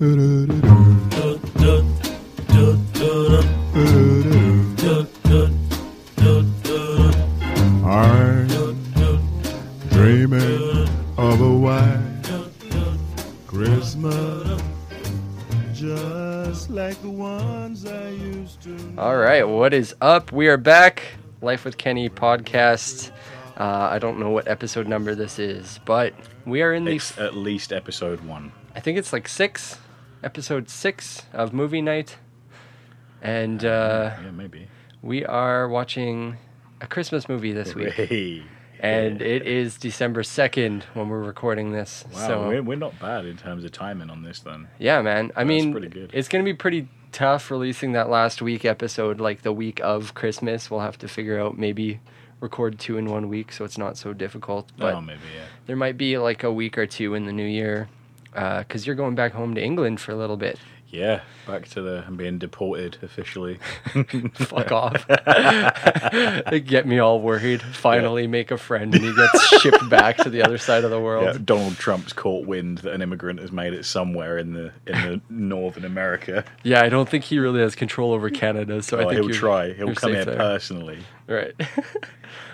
I'm dreaming of a white Christmas, just like the ones I used to. All right, what is up? We are back. Life with Kenny podcast. Uh, I don't know what episode number this is, but we are in the. It's at least episode one. I think it's like six, episode six of movie night, and uh, yeah, maybe. we are watching a Christmas movie this week, and it is December second when we're recording this. Wow, so we're, we're not bad in terms of timing on this then. Yeah, man. I That's mean, pretty good. it's gonna be pretty tough releasing that last week episode, like the week of Christmas. We'll have to figure out maybe record two in one week, so it's not so difficult. But oh, maybe, yeah. there might be like a week or two in the new year, because you're going back home to England for a little bit. Yeah, back to the I'm being deported officially. Fuck off. they get me all worried. Finally, make a friend, and he gets shipped back to the other side of the world. Yeah, Donald Trump's caught wind that an immigrant has made it somewhere in the in the northern America. Yeah, I don't think he really has control over Canada, so I Oh, think he'll try. He'll come here there. personally. Right.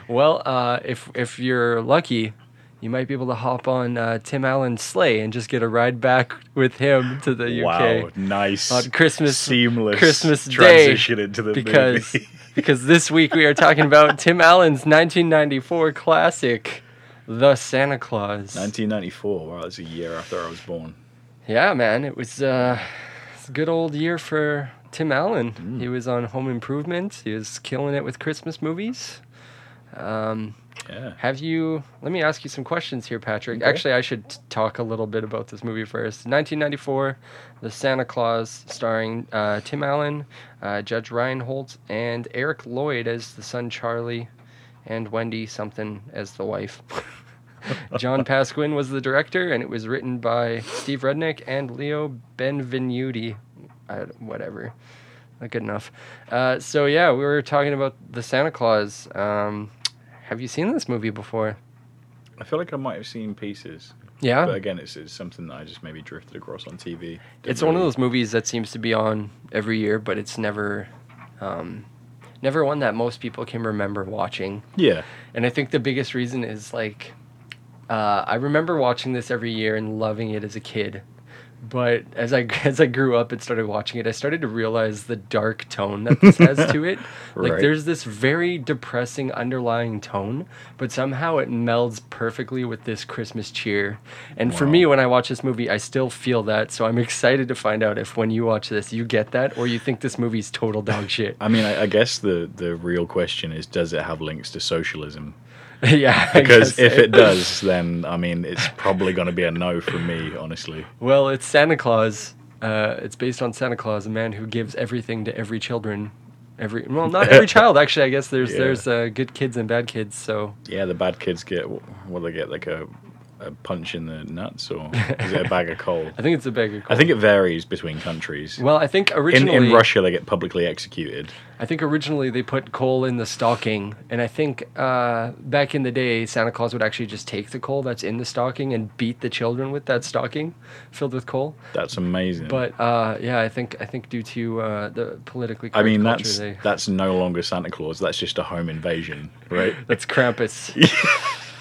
well, uh, if if you're lucky, you might be able to hop on uh, Tim Allen's sleigh and just get a ride back with him to the UK. Wow, nice on Christmas seamless Christmas Day transition into the because movie. because this week we are talking about Tim Allen's 1994 classic, The Santa Clause. 1994. Wow, that's a year after I was born. Yeah, man, it was uh, a good old year for Tim Allen. Mm. He was on Home Improvement. He was killing it with Christmas movies. Um, Yeah. Have you? Let me ask you some questions here, Patrick. Okay. Actually, I should t- talk a little bit about this movie first. 1994, The Santa Clause, starring uh, Tim Allen, uh, Judge Reinhold, and Eric Lloyd as the son Charlie, and Wendy something as the wife. John Pasquin was the director, and it was written by Steve Rudnick and Leo Benvenuti. Uh, whatever. Not good enough. Uh, so, yeah, we were talking about The Santa Clause. Um, have you seen this movie before? I feel like I might have seen pieces. Yeah. But again, it's, it's something that I just maybe drifted across on TV. Didn't it's one of those movies that seems to be on every year, but it's never, um, never one that most people can remember watching. Yeah. And I think the biggest reason is like, uh, I remember watching this every year and loving it as a kid. But as I as I grew up and started watching it, I started to realize the dark tone that this has to it. Like Right. there's this very depressing underlying tone, but somehow it melds perfectly with this Christmas cheer. And for me, when I watch this movie, I still feel that. So I'm excited to find out if when you watch this, you get that, or you think this movie's total dog shit. I mean, I, I guess the, the real question is does it have links to socialism? yeah, Because if it does, then, I mean, it's probably going to be a no from me, honestly. Well, it's Santa Claus. Uh, it's based on Santa Claus, a man who gives everything to every children. Every well, not every child actually. I guess there's Yeah. there's uh, good kids and bad kids. So Yeah, the bad kids get, what do they get, like a, a punch in the nuts, or is it a bag of coal? I think it's a bag of coal. I think it varies between countries. Well, I think originally in Russia, they get publicly executed. I think originally they put coal in the stocking, and I think uh, back in the day Santa Claus would actually just take the coal that's in the stocking and beat the children with that stocking filled with coal. That's amazing. But uh, yeah, I think I think due to uh, the politically I mean, culture, that's they, that's no longer Santa Claus. That's just a home invasion, right? That's Krampus.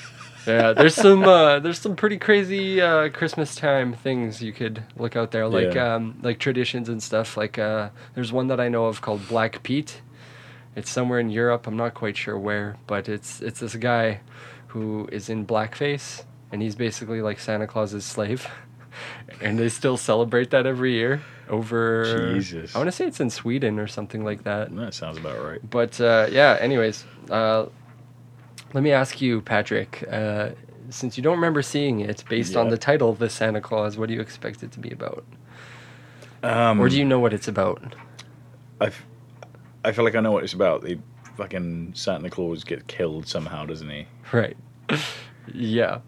yeah, there's some uh, there's some pretty crazy uh, Christmas time things you could look out there, like Yeah. um, like traditions and stuff. Like uh, there's one that I know of called Black Pete. It's somewhere in Europe. I'm not quite sure where, but it's it's this guy who is in blackface, and he's basically like Santa Claus's slave. And they still celebrate that every year over. Jesus. I want to say it's in Sweden or something like that. that sounds about right. But uh, yeah, anyways, uh, let me ask you, Patrick. Uh, since you don't remember seeing it, based on the title, "The Santa Clause," what do you expect it to be about, Um, or do you know what it's about? I, f- I feel like I know what it's about. The fucking Santa Claus gets killed somehow, doesn't he? Right. yeah.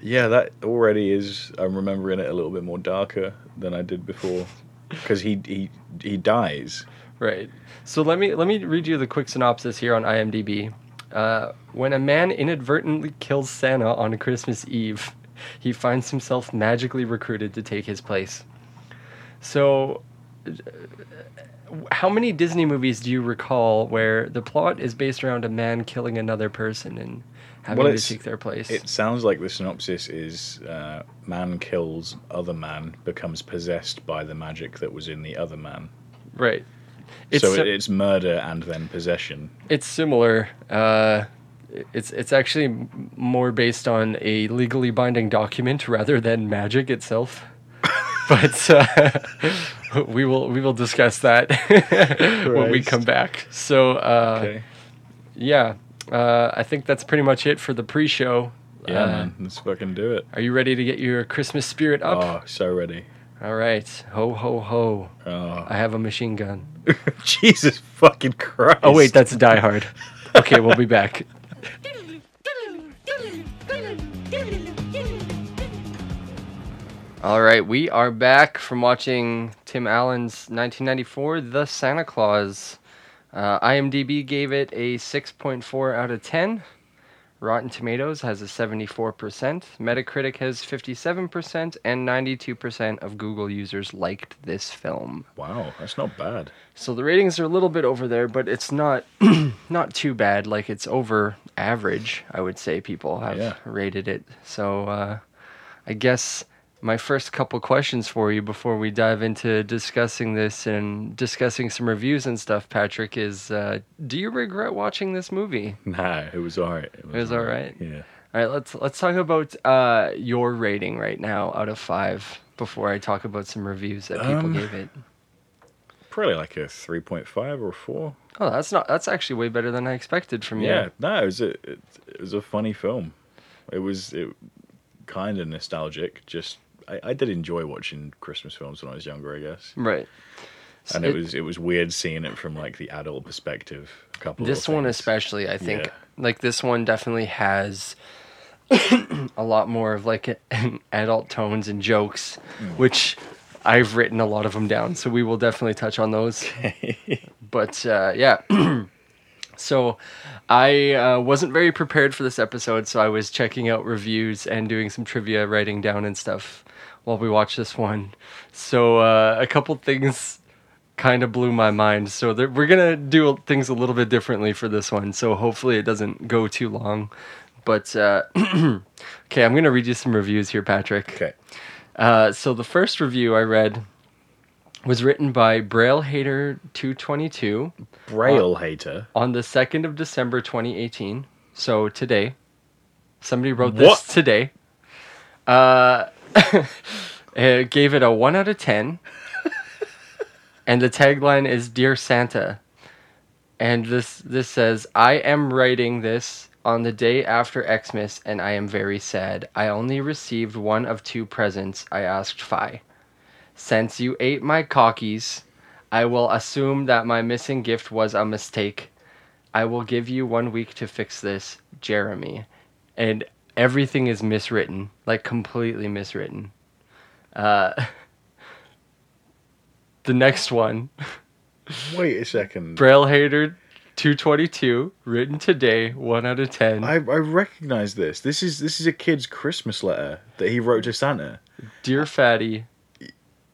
Yeah, that already is. I'm remembering it a little bit more darker than I did before, because he he he dies. Right. So let me let me read you the quick synopsis here on IMDb. Uh, when a man inadvertently kills Santa on Christmas Eve, he finds himself magically recruited to take his place. So, uh, how many Disney movies do you recall where the plot is based around a man killing another person and having Well, to take their place? It sounds like the synopsis is uh, man kills other man, becomes possessed by the magic that was in the other man. right. It's so it's murder and then possession. it's similar. Uh, it's it's actually more based on a legally binding document rather than magic itself. but uh, we will we will discuss that when we come back. So uh, Okay. yeah, uh, I think that's pretty much it for the pre-show. Yeah, Uh, man. Let's fucking do it. Are you ready to get your Christmas spirit up? Oh, so ready. All right, ho ho ho! Oh. I have a machine gun. Jesus fucking Christ. Oh wait, that's Die Hard. Okay, we'll be back. All right, we are back from watching Tim Allen's 1994 The Santa Clause. Uh, IMDb gave it a 6.4 out of 10. Rotten Tomatoes has a 74%. Metacritic has 57%, and 92% of Google users liked this film. Wow, that's not bad. So the ratings are a little bit over there, but it's not not too bad. Like it's over average, I would say. People have Yeah. rated it. So uh, I guess my first couple questions for you before we dive into discussing this and discussing some reviews and stuff, Patrick, is uh, do you regret watching this movie? Nah, it was alright. It was alright? Yeah. All right, let's let's talk about uh, your rating right now out of five before I talk about some reviews that people Um, gave it. Probably like a 3.5 or 4. Oh, that's not that's actually way better than I expected from you. Yeah, no, it was a it, it was a funny film. It was it kind of nostalgic. Just I, I did enjoy watching Christmas films when I was younger, I guess. Right. And It- it, was it was weird seeing it from like the adult perspective. A couple. This one especially, I think, Yeah. like this one definitely has a lot more of like adult tones and jokes, Mm. which I've written a lot of them down. So we will definitely touch on those. but uh, yeah. So, I uh, wasn't very prepared for this episode, so I was checking out reviews and doing some trivia, writing down and stuff while we watched this one. So, uh, a couple things kind of blew my mind. So, there, we're gonna do things a little bit differently for this one. So, hopefully, it doesn't go too long. But uh, okay, I'm gonna read you some reviews here, Patrick. Okay. Uh, so the first review I read was written by Braille Hater 222 Braille hater. on the 2nd of December 2018. So today. Somebody wrote What? this today. Uh, it gave it a 1 out of 10. and the tagline is Dear Santa. And this this says, I am writing this on the day after Xmas and I am very sad. I only received one of two presents I asked Fi. Since you ate my cockies, I will assume that my missing gift was a mistake. I will give you one week to fix this, Jeremy. And everything is miswritten, like completely miswritten. Uh, the next one, Wait a second. Braille Hater 222, written today, 1 out of 10. I, I recognize this. This is this is a kid's Christmas letter that he wrote to Santa. Dear Fatty,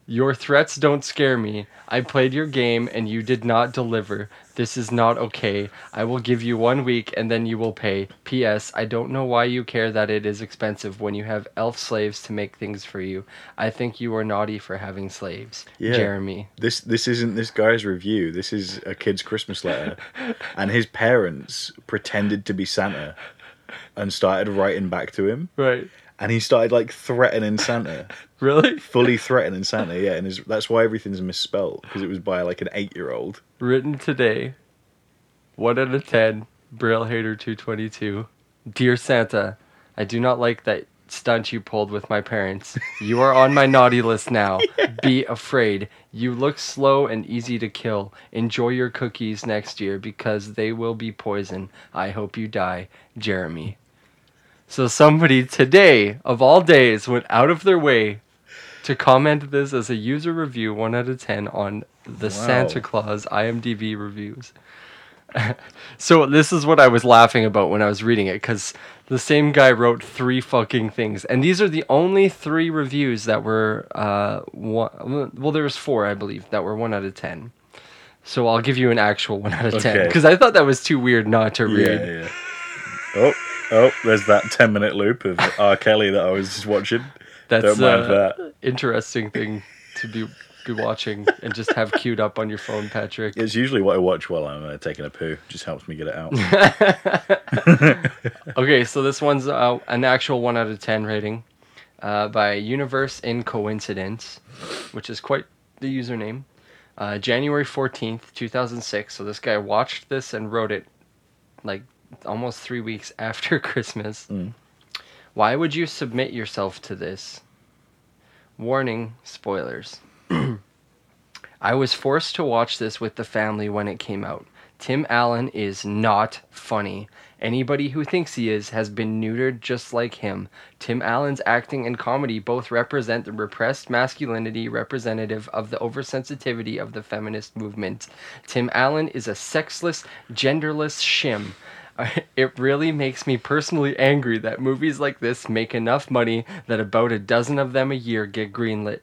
your threats don't scare me. I played your game and you did not deliver. This is not okay. I will give you one week and then you will pay. P.S. I don't know why you care that it is expensive when you have elf slaves to make things for you. I think you are naughty for having slaves. Yeah. Jeremy. This this isn't this guy's review. This is a kid's Christmas letter, and his parents pretended to be Santa, and started writing back to him, Right. and he started like threatening Santa, Really? fully threatening Santa. Yeah, and his, that's why everything's misspelt because it was by like an eight-year-old. Written today. 1 out of 10. Braille Hater 222. Dear Santa, I do not like that stunt you pulled with my parents. You are on my naughty list now. Be afraid. You look slow and easy to kill. Enjoy your cookies next year because they will be poison. I hope you die. Jeremy. So somebody today, of all days, went out of their way to comment this as a user review 1 out of 10 on the Wow. Santa Clause IMDb reviews. So this is what I was laughing about when I was reading it because the same guy wrote three fucking things, and these are the only three reviews that were uh one. Well, there was four, I believe, that were one out of ten. So I'll give you an actual one out of ten because I thought that was too weird not to read. Yeah, yeah. Oh, oh, there's that 10 minute loop of R. Kelly that I was just watching. That's uh, that. interesting thing to be be watching and just have queued up on your phone, Patrick. It's usually what I watch while I'm uh, taking a poo. Just helps me get it out. Okay, so this one's uh, an actual one out of ten rating uh, by Universe in Coincidence, which is quite the username. Uh, January fourteenth, two thousand six. So this guy watched this and wrote it like almost three weeks after Christmas. Mm. Why would you submit yourself to this? Warning: spoilers. I was forced to watch this with the family when it came out. Tim Allen is not funny. Anybody who thinks he is has been neutered just like him. Tim Allen's acting and comedy both represent the repressed masculinity representative of the oversensitivity of the feminist movement. Tim Allen is a sexless, genderless shim. It really makes me personally angry that movies like this make enough money that about a dozen of them a year get greenlit.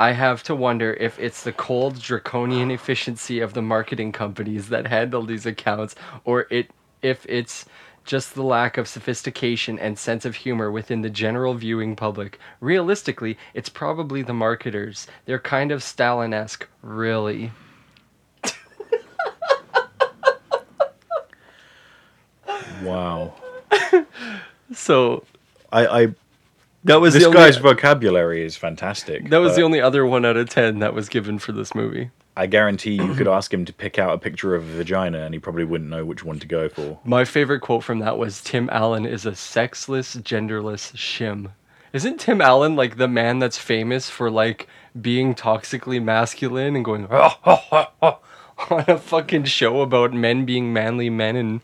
I have to wonder if it's the cold draconian efficiency of the marketing companies that handle these accounts or it if it's just the lack of sophistication and sense of humor within the general viewing public. Realistically, it's probably the marketers. They're kind of Stalin-esque, really. Wow. So I, I that was this the guy's vocabulary is fantastic. that was the only other one out of 10 that was given for this movie. I guarantee you could ask him to pick out a picture of a vagina and he probably wouldn't know which one to go for. My favorite quote from that was Tim Allen is a sexless, genderless shim. Isn't Tim Allen like the man that's famous for like being toxically masculine and going on a fucking show about men being manly men and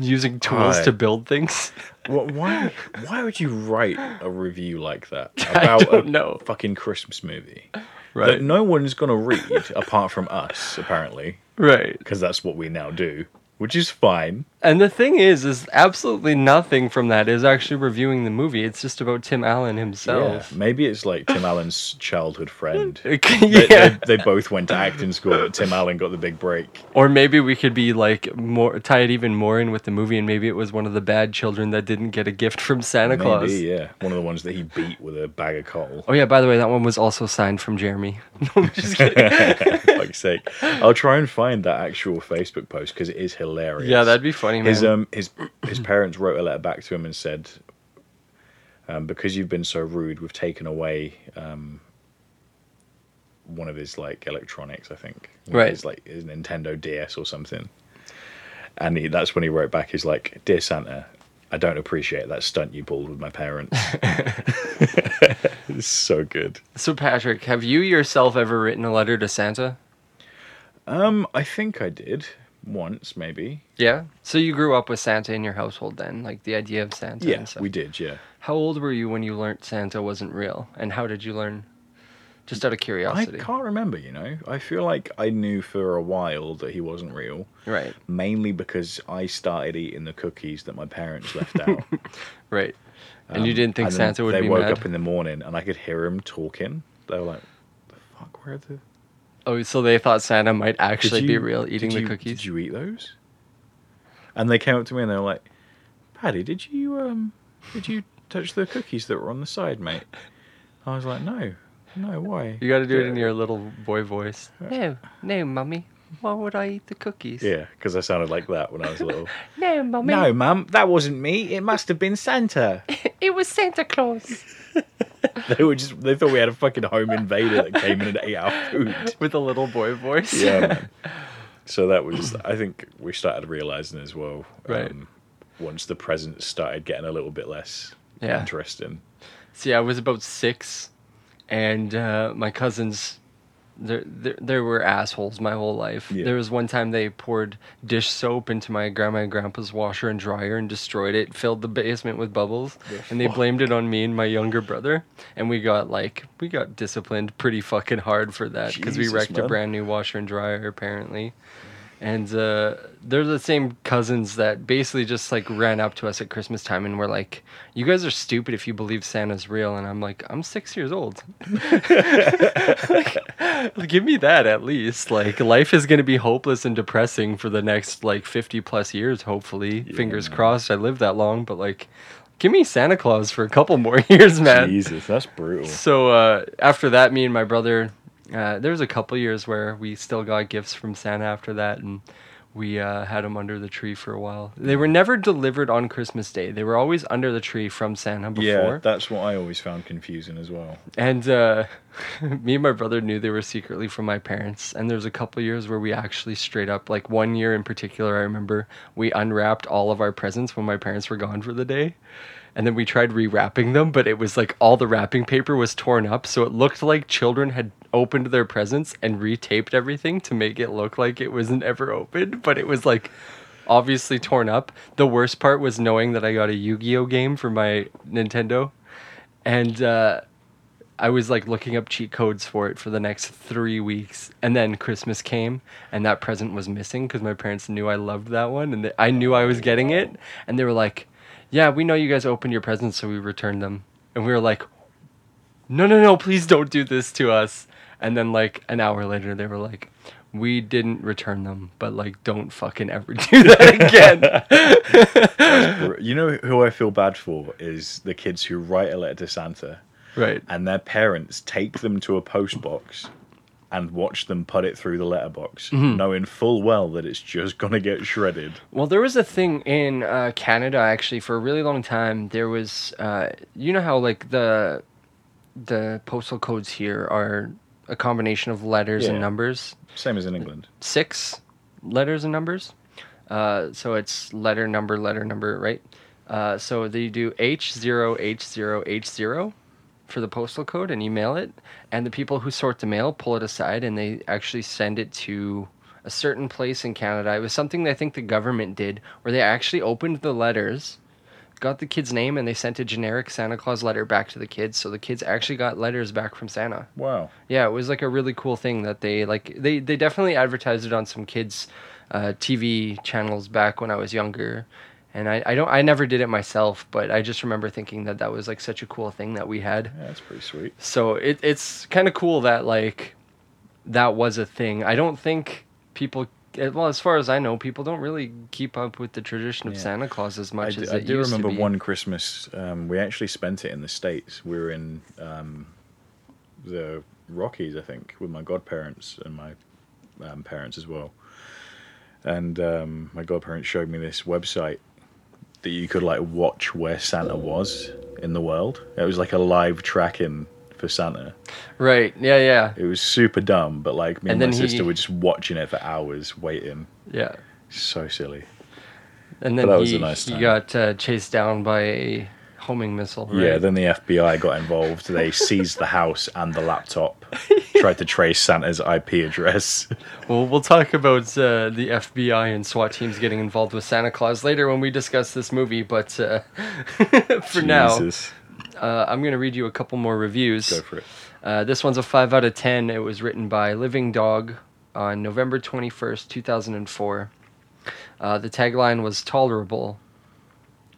using tools to build things? What, why? Why would you write a review like that about a know. fucking Christmas movie Right. that no one's gonna read apart from us, apparently, Right. because that's what we now do, which is fine. And the thing is, is absolutely nothing from that is actually reviewing the movie. It's just about Tim Allen Yeah, himself. maybe it's like Tim Allen's childhood friend. yeah. They, they, they both went to acting school, but Tim Allen got the big break. Or maybe we could be like more tie it even more in with the movie, and maybe it was one of the bad children that didn't get a gift from Santa Maybe, Claus. yeah, one of the ones that he beat with a bag of coal. Oh yeah, by the way, that one was also signed from Jeremy. No, I'm just kidding. fuck's sake. I'll try and find that actual Facebook post because it is hilarious. yeah, that'd be funny, man. his um his his parents wrote a letter back to him and said, um, because you've been so rude, we've taken away um one of his like electronics, I think. One Right. His like his Nintendo DS or something. And he, that's when he wrote back. He's like, "Dear Santa, I don't appreciate that stunt you pulled with my parents." it's so good. so Patrick, have you yourself ever written a letter to Santa? Um, I think I did once, maybe. Yeah. So you grew up with Santa in your household then, like the idea of Santa. Yeah, and stuff. we did. Yeah. How old were you when you learned Santa wasn't real, and how did you learn? Just out of curiosity. I can't remember, you know. I feel like I knew for a while that he wasn't real, Right. mainly because I started eating the cookies that my parents left out. Right. And you Um, didn't think Santa would they be woke mad? up in the morning and I could hear him talking. They were like, "The fuck, where are the? Oh, so they thought Santa might Did actually be real did eating the you- cookies? Did you eat those?" And they came up to me and they were like, "Paddy, did you um, did you touch the cookies that were on the side, mate?" I was like, "No, no, why?" You got to do it in your little boy voice. No, no, mummy. Why would I eat the cookies? Yeah, because I sounded like that when I was little. No, mummy. no, mum, that wasn't me. It must have been Santa. it was Santa Claus. they were just they thought we had a fucking home invader that came in and ate our food. With a little boy voice. Yeah, man. So that was I think we started realizing as well. um, Right. once the presents started getting a little bit less Yeah. interesting. See, I was about six, and uh, my cousins, there, there, there were assholes my whole life. Yeah. There was one time they poured dish soap into my grandma and grandpa's washer and dryer and destroyed it, filled the basement with bubbles, and they fuck? blamed it on me and my younger brother. And we got like we got disciplined pretty fucking hard for that because we wrecked a brand new washer and dryer apparently. And uh, they're the same cousins that basically just like ran up to us at Christmas time and were like, "You guys are stupid if you believe Santa's real." And I'm like, "I'm six years old. like, give me that at least. Like, life is gonna be hopeless and depressing for the next like 50 plus years. Hopefully, fingers crossed. I live that long, but like." Give me Santa Claus for a couple more years, man. Jesus, that's brutal. So uh, after that, me and my brother, uh, there was a couple years where we still got gifts from Santa after that, and we uh, had them under the tree for a while. They were never delivered on Christmas Day. They were always under the tree from Santa before. Yeah, that's what I always found confusing as well. And uh, me and my brother knew they were secretly from my parents. And there was a couple years where we actually straight up, like one year in particular, I remember we unwrapped all of our presents when my parents were gone for the day. And then we tried rewrapping them, but it was like all the wrapping paper was torn up. So it looked like children had opened their presents and retaped everything to make it look like it wasn't ever opened. But it was like obviously torn up. The worst part was knowing that I got a Yu Gi Oh game for my Nintendo. And, uh, I was like looking up cheat codes for it for the next three weeks, and then Christmas came, and that present was missing because my parents knew I loved that one, and they, I knew I was getting it, and they were like, "Yeah, we know you guys opened your presents, so we returned them," and we were like, "No, no, no, please don't do this to us." And then like an hour later, they were like, "We didn't return them, but like don't fucking ever do that again." You know who I feel bad for is the kids who write a letter to Santa right. and their parents take them to a post box and watch them put it through the letterbox, Mm-hmm. knowing full well that it's just gonna get shredded. Well, there was a thing in uh, Canada actually for a really long time. There was, uh, you know how like the the postal codes here are a combination of letters and numbers, Same as in England. six letters and numbers. Uh, so it's letter number letter number, right? Uh, so they do H zero H zero H zero for the postal code and email it, and the people who sort the mail pull it aside and they actually send it to a certain place in Canada. It was something that I think the government did, where they actually opened the letters, got the kid's name, and they sent a generic Santa Claus letter back to the kids. So the kids actually got letters back from Santa. Wow. Yeah, it was like a really cool thing that they like. They they definitely advertised it on some kids' uh, TV channels back when I was younger, and I, I don't I never did it myself, but I just remember thinking that that was like such a cool thing that we had. Yeah, that's pretty sweet. So it it's kind of cool that like that was a thing. I don't think people. eh, Well, as far as I know, people don't really keep up with the tradition of Yeah. Santa Claus as much I, as d- I do remember be. one Christmas. Um, we actually spent it in the states. We were in um, the Rockies, I think, with my godparents and my um, parents as well. And um, my godparents showed me this website that you could like watch where Santa was in the world. It was like a live tracking for Santa. Right? Yeah, yeah, It was super dumb, but like me and, And my he- sister were just watching it for hours, waiting. yeah. So silly. And then that was he, a nice he got uh, chased down by a homing missile. Right? Yeah, then the FBI got involved. They seized the house and the laptop, tried to trace Santa's IP address. Well, we'll talk about uh, the FBI and SWAT teams getting involved with Santa Claus later when we discuss this movie. But uh, for now, uh, I'm going to read you a couple more reviews. Go for it. Uh, this one's a 5 out of 10. It was written by Living Dog on November 21st, 2004. Uh, the tagline was tolerable.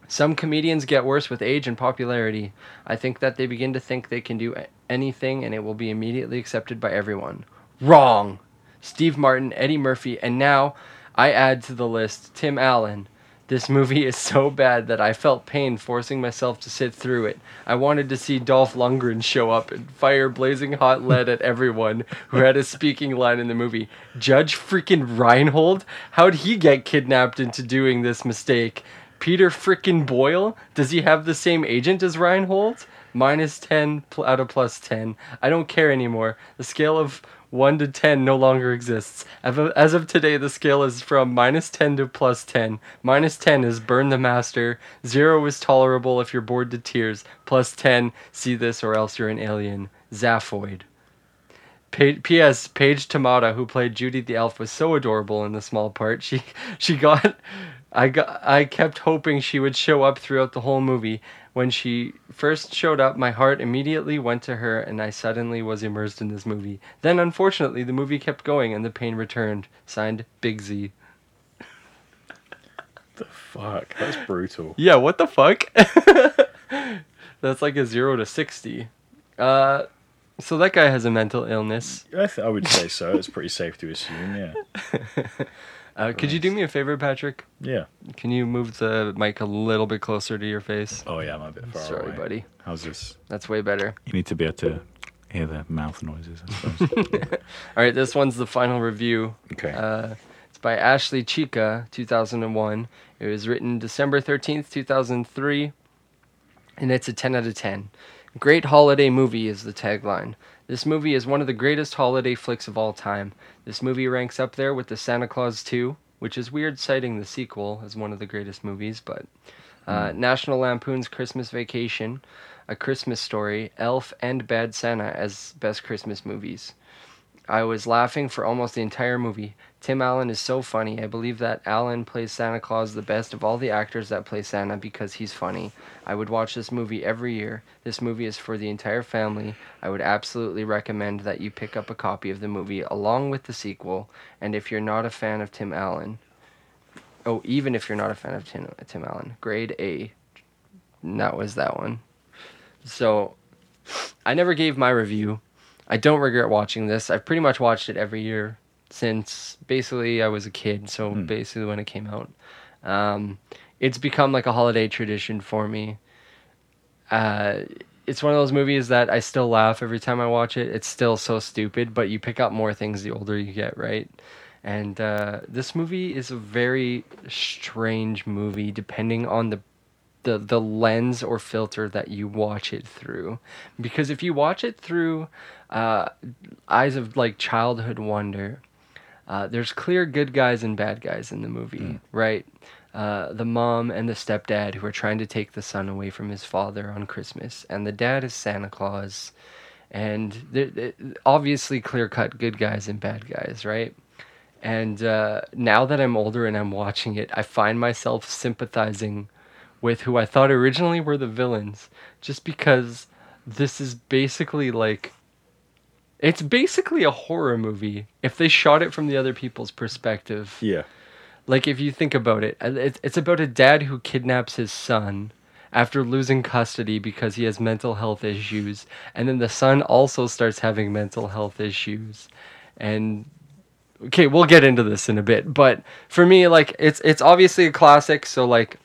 Some comedians get worse with age and popularity. I think that they begin to think they can do anything and it will be immediately accepted by everyone. Wrong! Steve Martin, Eddie Murphy, and now I add to the list Tim Allen. This movie is so bad that I felt pain forcing myself to sit through it. I wanted to see Dolph Lundgren show up and fire blazing hot lead at everyone who had a speaking line in the movie. Judge freaking Reinhold? How'd he get kidnapped into doing this mistake? Peter frickin' Boyle? Does he have the same agent as Reinhold? Minus 10 pl- out of plus 10. I don't care anymore. The scale of 1 to 10 no longer exists. As of, today, the scale is from minus 10 to plus 10. Minus 10 is burn the master. 0 is tolerable if you're bored to tears. Plus 10, see this or else you're an alien. Zaphoid. P.S. Paige Tamada, who played Judy the Elf, was so adorable in the small part. She she got I got I kept hoping she would show up throughout the whole movie. When she first showed up, my heart immediately went to her and I suddenly was immersed in this movie. Then unfortunately, the movie kept going and the pain returned. Signed Big Z. The fuck? That's brutal. Yeah, what the fuck? That's like a 0 to 60. Uh so that guy has a mental illness. I, th- I would say so. It's pretty safe to assume. Yeah. Uh, could you do me a favor, Patrick? Yeah. Can you move the mic a little bit closer to your face? Oh yeah, I'm a bit far Sorry, away. buddy. How's this? That's way better. You need to be able to hear the mouth noises. I suppose. All right, this one's the final review. okay. Uh, it's by Ashley Chica, 2001. It was written December 13th, 2003, and it's a 10 out of 10. Great holiday movie is the tagline. This movie is one of the greatest holiday flicks of all time. This movie ranks up there with the Santa Clause 2, which is weird citing the sequel as one of the greatest movies, but uh, National Lampoon's Christmas Vacation, A Christmas Story, Elf, and Bad Santa as best Christmas movies. I was laughing for almost the entire movie. Tim Allen is so funny. I believe that Allen plays Santa Claus the best of all the actors that play Santa because he's funny. I would watch this movie every year. This movie is for the entire family. I would absolutely recommend that you pick up a copy of the movie along with the sequel. And if you're not a fan of Tim Allen, oh, even if you're not a fan of Tim, Tim Allen, grade A. That was that one. So, I never gave my review. I don't regret watching this. I've pretty much watched it every year since basically I was a kid. So Hmm. basically when it came out, um, it's become like a holiday tradition for me. Uh, it's one of those movies that I still laugh every time I watch it. It's still so stupid, but you pick up more things the older you get, right? And uh, this movie is a very strange movie, depending on the the the lens or filter that you watch it through. Because if you watch it through uh, eyes of like childhood wonder uh, there's clear good guys and bad guys in the movie right? Uh, the mom and the stepdad who are trying to take the son away from his father on christmas and the dad is santa claus and they're, they're obviously clear cut good guys and bad guys right? And uh, now that i'm older and i'm watching it i find myself sympathizing with who I thought originally were the villains, just because this is basically like. It's basically a horror movie if they shot it from the other people's perspective. yeah. Like, if you think about it, it's, it's about a dad who kidnaps his son after losing custody because he has mental health issues. And then the son also starts having mental health issues. And okay, we'll get into this in a bit. But for me, like, it's it's obviously a classic. So, like,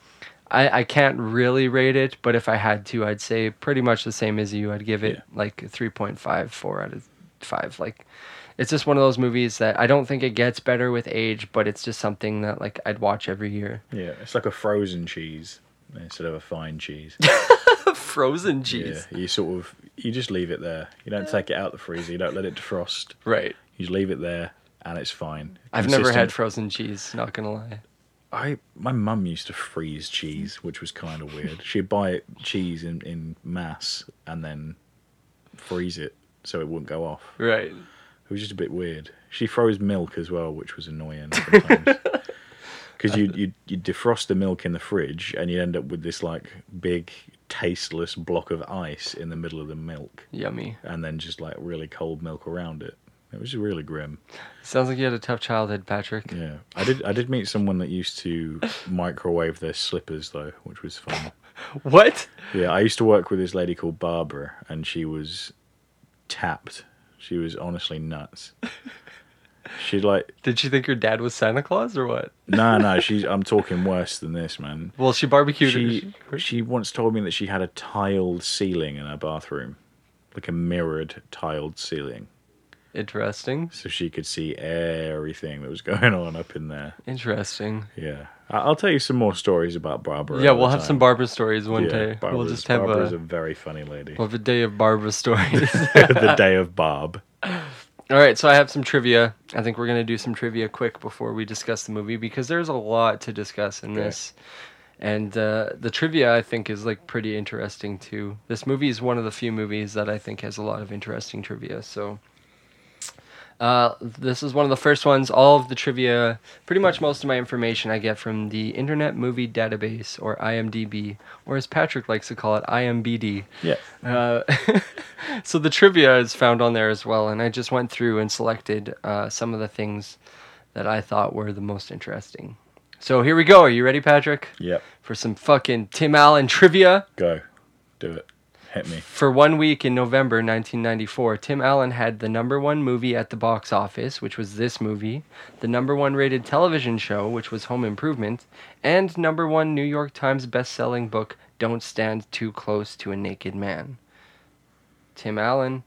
I, I can't really rate it. But if I had to, I'd say pretty much the same as you. I'd give it Yeah. like a 3.5, 4 out of 5. Like, it's just one of those movies that I don't think it gets better with age, but it's just something that like I'd watch every year. Yeah. It's like a frozen cheese instead of a fine cheese. Frozen cheese. Yeah. You sort of you just leave it there. You don't take it out the freezer. You don't let it defrost. Right. You just leave it there, and it's fine. I've never had frozen cheese, not gonna lie. I my mum used to freeze cheese, which was kind of weird. She'd buy cheese in in mass and then freeze it so it wouldn't go off. Right. It was just a bit weird. She froze milk as well, which was annoying sometimes. Because you you you defrost the milk in the fridge and you end up with this like big tasteless block of ice in the middle of the milk, Yummy. and then just like really cold milk around it. It was really grim. Sounds like you had a tough childhood, Patrick. Yeah, I did. I did meet someone that used to microwave their slippers though, which was fun. What? Yeah, I used to work with this lady called Barbara, and she was tapped. She was honestly nuts. She like Did she think your dad was Santa Claus or what? no no. She's I'm talking worse than this, man. Well, she barbecued. She she once told me that she had a tiled ceiling in her bathroom, like a mirrored tiled ceiling, Interesting. so she could see everything that was going on up in there. Interesting. Yeah, I- I'll tell you some more stories about Barbara. yeah, we'll have time. some Barbara stories one day. we'll just have Barbara's a, a very funny lady. we'll have a day of Barbara stories. the day of Barb. All right, so I have some trivia. I think we're gonna do some trivia quick before we discuss the movie because there's a lot to discuss in Okay. this, and uh, the trivia I think is like pretty interesting too. This movie is one of the few movies that I think has a lot of interesting trivia. So, Uh, this is one of the first ones. All of the trivia, pretty much most of my information, I get from the Internet Movie Database, or IMDb, or as Patrick likes to call it, IMBD. Yeah. Uh, so the trivia is found on there as well, and I just went through and selected uh, some of the things that I thought were the most interesting. So here we go. Are you ready, Patrick, Yep. for some fucking Tim Allen trivia? Go. Do it. Hit me. For one week in November 1994, Tim Allen had the number one movie at the box office, which was this movie, the number one rated television show, which was Home Improvement, and number one New York Times best-selling book, Don't Stand Too Close to a Naked Man. Tim Allen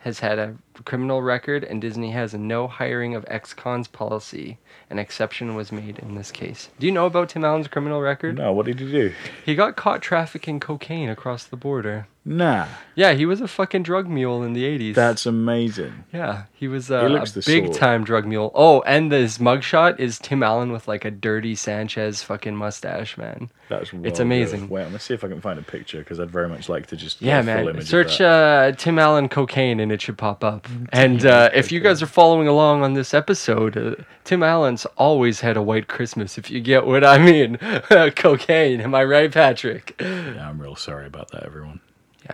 has had a criminal record, and Disney has a no hiring of ex-cons policy. An exception was made in this case. Do you know about Tim Allen's criminal record? No, what did he do? He got caught trafficking cocaine across the border. Nah. Yeah, he was a fucking drug mule in the 80s. That's amazing. yeah, he was uh, looks a the big sort. time drug mule. Oh, and his mugshot is Tim Allen with like a dirty Sanchez fucking mustache, man. That's well It's good. amazing. Wait, I'm gonna see if I can find a picture because I'd very much like to just get Yeah, a full man. image Search that. uh, Tim Allen cocaine and it should pop up. And uh, if you guys are following along on this episode, uh, Tim Allen's always had a white Christmas, if you get what I mean. cocaine, am I right, Patrick? yeah, I'm real sorry about that, everyone.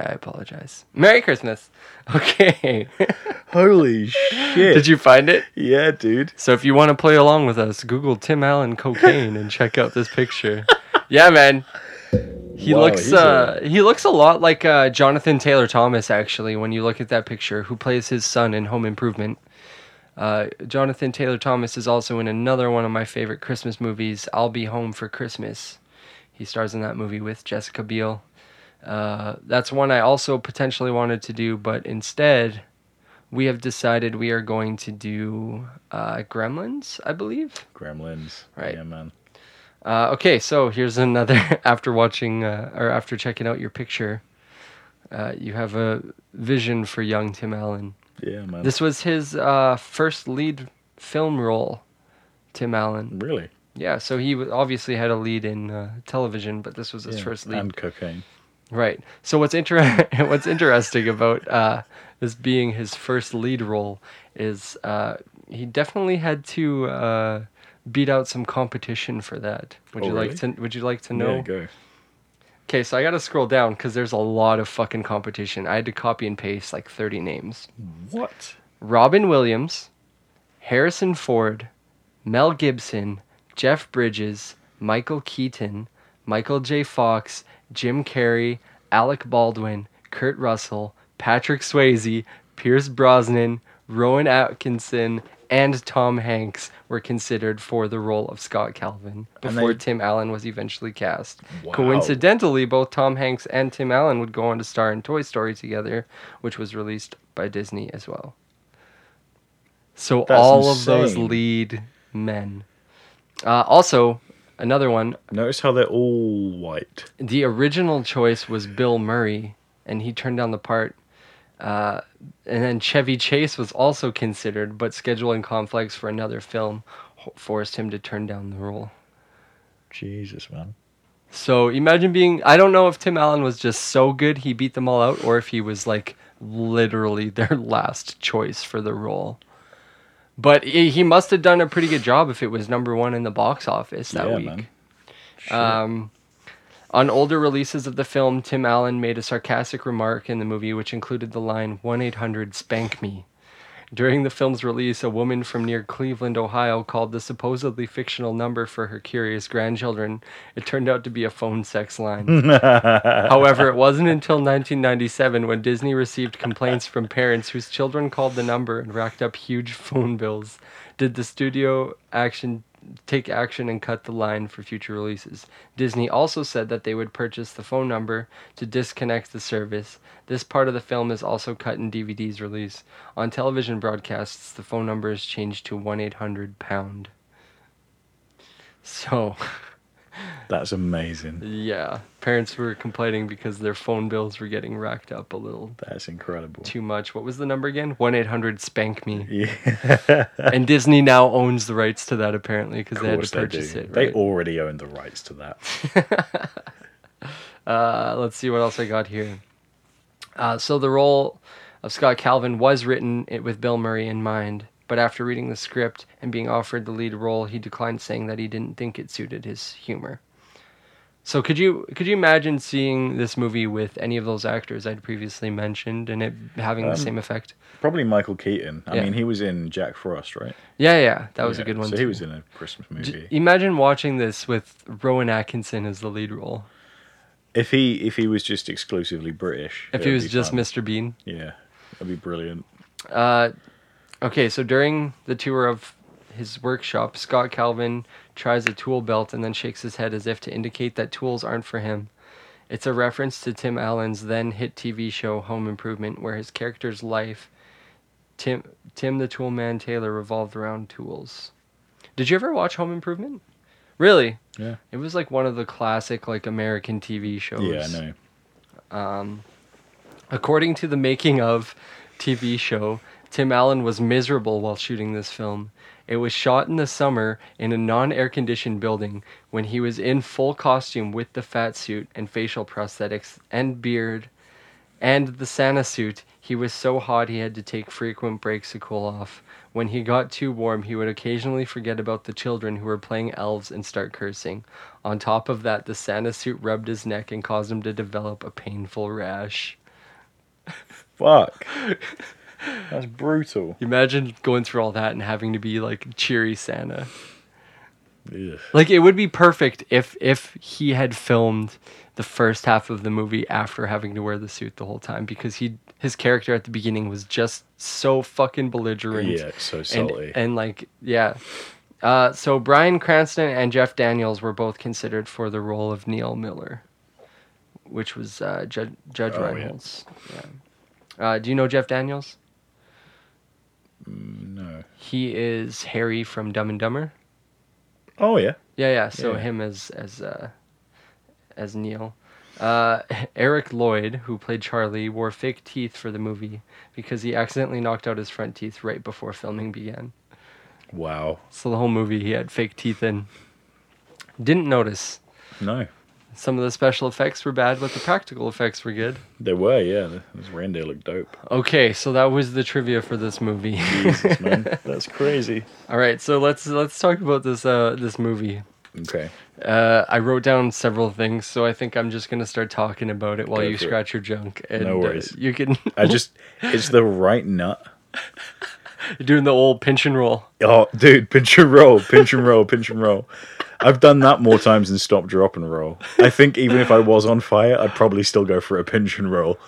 I apologize. Merry Christmas. Okay. Holy shit! Did you find it? Yeah, dude. So if you want to play along with us, Google Tim Allen cocaine and check out this picture. yeah, man. He Wow, looks uh he looks a lot like uh, Jonathan Taylor Thomas actually when you look at that picture who plays his son in Home Improvement. Uh, Jonathan Taylor Thomas is also in another one of my favorite Christmas movies, I'll Be Home for Christmas. He stars in that movie with Jessica Biel. Uh, that's one I also potentially wanted to do, but instead, we have decided we are going to do uh, Gremlins, I believe. Gremlins. Right. Yeah, man. Uh, okay, so here's another. After watching uh, or after checking out your picture, uh, you have a vision for young Tim Allen. Yeah, man. This was his uh, first lead film role. Tim Allen. really. Yeah, so he obviously had a lead in uh, television, but this was his Yeah. first lead. And cocaine. Right. So what's inter- what's interesting about uh, this being his first lead role is uh, he definitely had to uh, beat out some competition for that. Would Oh, you like to Would you like to know? Yeah, go. Okay, so I got to scroll down because there's a lot of fucking competition. I had to copy and paste like 30 names. What? Robin Williams, Harrison Ford, Mel Gibson, Jeff Bridges, Michael Keaton, Michael J. Fox, Jim Carrey, Alec Baldwin, Kurt Russell, Patrick Swayze, Pierce Brosnan, Rowan Atkinson, and Tom Hanks were considered for the role of Scott Calvin before they- Tim Allen was eventually cast. Wow. Coincidentally, both Tom Hanks and Tim Allen would go on to star in Toy Story together, which was released by Disney as well. So That's all of those lead men. Uh, also, another one. Notice how they're all white. The original choice was Bill Murray, and he turned down the part. Uh, and then Chevy Chase was also considered, but scheduling conflicts for another film forced him to turn down the role. Jesus, man. So imagine being. I don't know if Tim Allen was just so good he beat them all out, or if he was like literally their last choice for the role. But he he must have done a pretty good job if it was number one in the box office that yeah, week. Shit. Um, on older releases of the film, Tim Allen made a sarcastic remark in the movie which included the line 1 800 Spank Me. During the film's release, a woman from near Cleveland, Ohio called the supposedly fictional number for her curious grandchildren. It turned out to be a phone sex line. However, it wasn't until 1997 when Disney received complaints from parents whose children called the number and racked up huge phone bills did the studio action take action and cut the line for future releases. Disney also said that they would purchase the phone number to disconnect the service. This part of the film is also cut in DVD's release. On television broadcasts, the phone number is changed to 1-800 pound. So, That's amazing. yeah, parents were complaining because their phone bills were getting racked up a little That's incredible. too much. What was the number again? 1 800 Spank Me. Yeah. and Disney now owns the rights to that apparently because they had to they purchase do. it. They already own the rights to that. Uh, let's see what else I got here. Uh, so the role of Scott Calvin was written with Bill Murray in mind, but after reading the script and being offered the lead role, he declined, saying that he didn't think it suited his humor. So could you could you imagine seeing this movie with any of those actors I'd previously mentioned and it having the Um, same effect? Probably Michael Keaton. I Yeah. mean, he was in Jack Frost, right? Yeah, yeah, that was a good one. So he was in a Christmas movie. imagine watching this with Rowan Atkinson as the lead role. If he if he was just exclusively British, If he was just fun. Mr. Bean. yeah, that'd be brilliant. Uh, okay, so during the tour of his workshop, Scott Calvin tries a tool belt and then shakes his head as if to indicate that tools aren't for him. It's a reference to Tim Allen's then hit TV show Home Improvement, where his character's life, Tim Tim the Tool Man Taylor, revolved around tools. Did you ever watch Home Improvement? Really? Yeah, It was like one of the classic like American TV shows. yeah, I know. Um, according to the making of TV show, Tim Allen was miserable while shooting this film. It was shot in the summer in a non air conditioned building when he was in full costume with the fat suit and facial prosthetics and beard and the Santa suit. He was so hot he had to take frequent breaks to cool off. When he got too warm, he would occasionally forget about the children who were playing elves and start cursing. On top of that, the Santa suit rubbed his neck and caused him to develop a painful rash. Fuck, that's brutal. Imagine going through all that and having to be like cheery Santa. Ugh. Like it would be perfect if if he had filmed the first half of the movie after having to wear the suit the whole time because he his character at the beginning was just so fucking belligerent. Yeah, so and, salty. and like yeah. Uh, so Bryan Cranston and Jeff Daniels were both considered for the role of Neal Miller, which was uh, Judge Judge Oh, yeah. Yeah. Uh, do you know Jeff Daniels? No. He is Harry from Dumb and Dumber. Oh yeah. Yeah, yeah. So Yeah. him as as uh, as Neal. Uh, Eric Lloyd, who played Charlie, wore fake teeth for the movie because he accidentally knocked out his front teeth right before filming began. Wow. So the whole movie he had fake teeth in. Didn't notice. No, Some of the special effects were bad, but the practical effects were good. they were. Yeah, this reindeer looked dope. Okay, so that was the trivia for this movie. Jesus, man, that's crazy. All right, so let's let's talk about this uh this movie. Okay. Uh, I wrote down several things, so I think I'm just gonna start talking about it while Go you for it. scratch your junk. And, No worries. Uh, you can. I just, it's the right nut. You're doing the old pinch and roll. Oh, dude, pinch and roll, pinch and roll, pinch and roll. I've done that more times than stop, drop, and roll. I think even if I was on fire, I'd probably still go for a pinch and roll.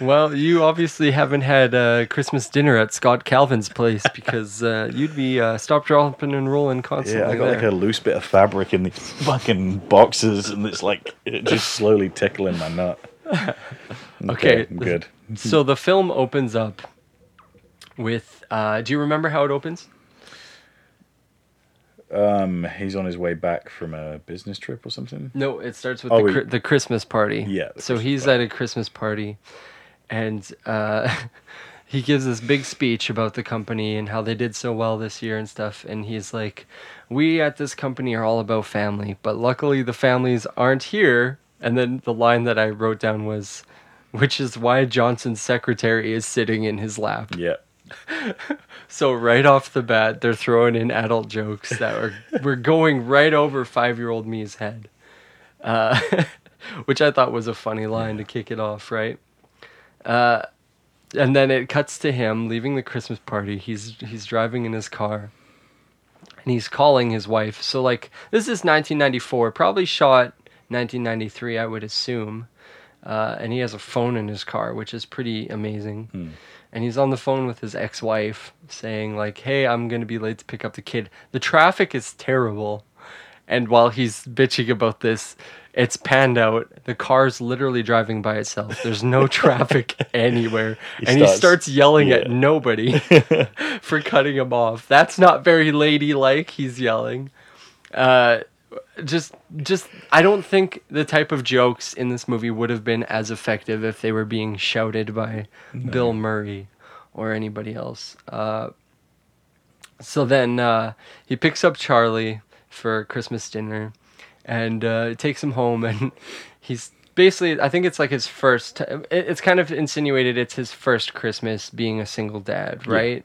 Well, you obviously haven't had uh, Christmas dinner at Scott Calvin's place because uh, you'd be uh, stop, dropping, and rolling constantly. Yeah, I got like a loose bit of fabric in these fucking boxes, and it's like it just slowly tickling my nut. Okay. I'm good. So the film opens up with. Uh, do you remember how it opens? Um, he's on his way back from a business trip or something. No, it starts with Oh, the, cri- the Christmas party. Yeah, So Christmas he's party. at a Christmas party, and uh, he gives this big speech about the company and how they did so well this year and stuff. And he's like, "We at this company are all about family, but luckily the families aren't here." And then the line that I wrote down was, "Which is why Johnson's secretary is sitting in his lap." Yeah, So right off the bat, they're throwing in adult jokes that are we're going right over five year old me's head, uh, which I thought was a funny line to kick it off, right? Uh, and then it cuts to him leaving the Christmas party. He's he's driving in his car, and he's calling his wife. So like this is 1994, probably shot 1993, I would assume. Uh, and he has a phone in his car, which is pretty amazing and he's on the phone with his ex-wife saying like hey i'm gonna be late to pick up the kid. The traffic is terrible. And while he's bitching about this it's panned out. The car's literally driving by itself. There's no traffic anywhere. He and he starts- starts yelling at nobody for cutting him off. That's not very ladylike he's yelling. Uh just just I don't think the type of jokes in this movie would have been as effective if they were being shouted by Bill Murray or anybody else. Uh, so then uh, he picks up Charlie for Christmas dinner and uh, takes him home and he's basically I think it's like his first. it- It's kind of insinuated it's his first Christmas being a single dad, right?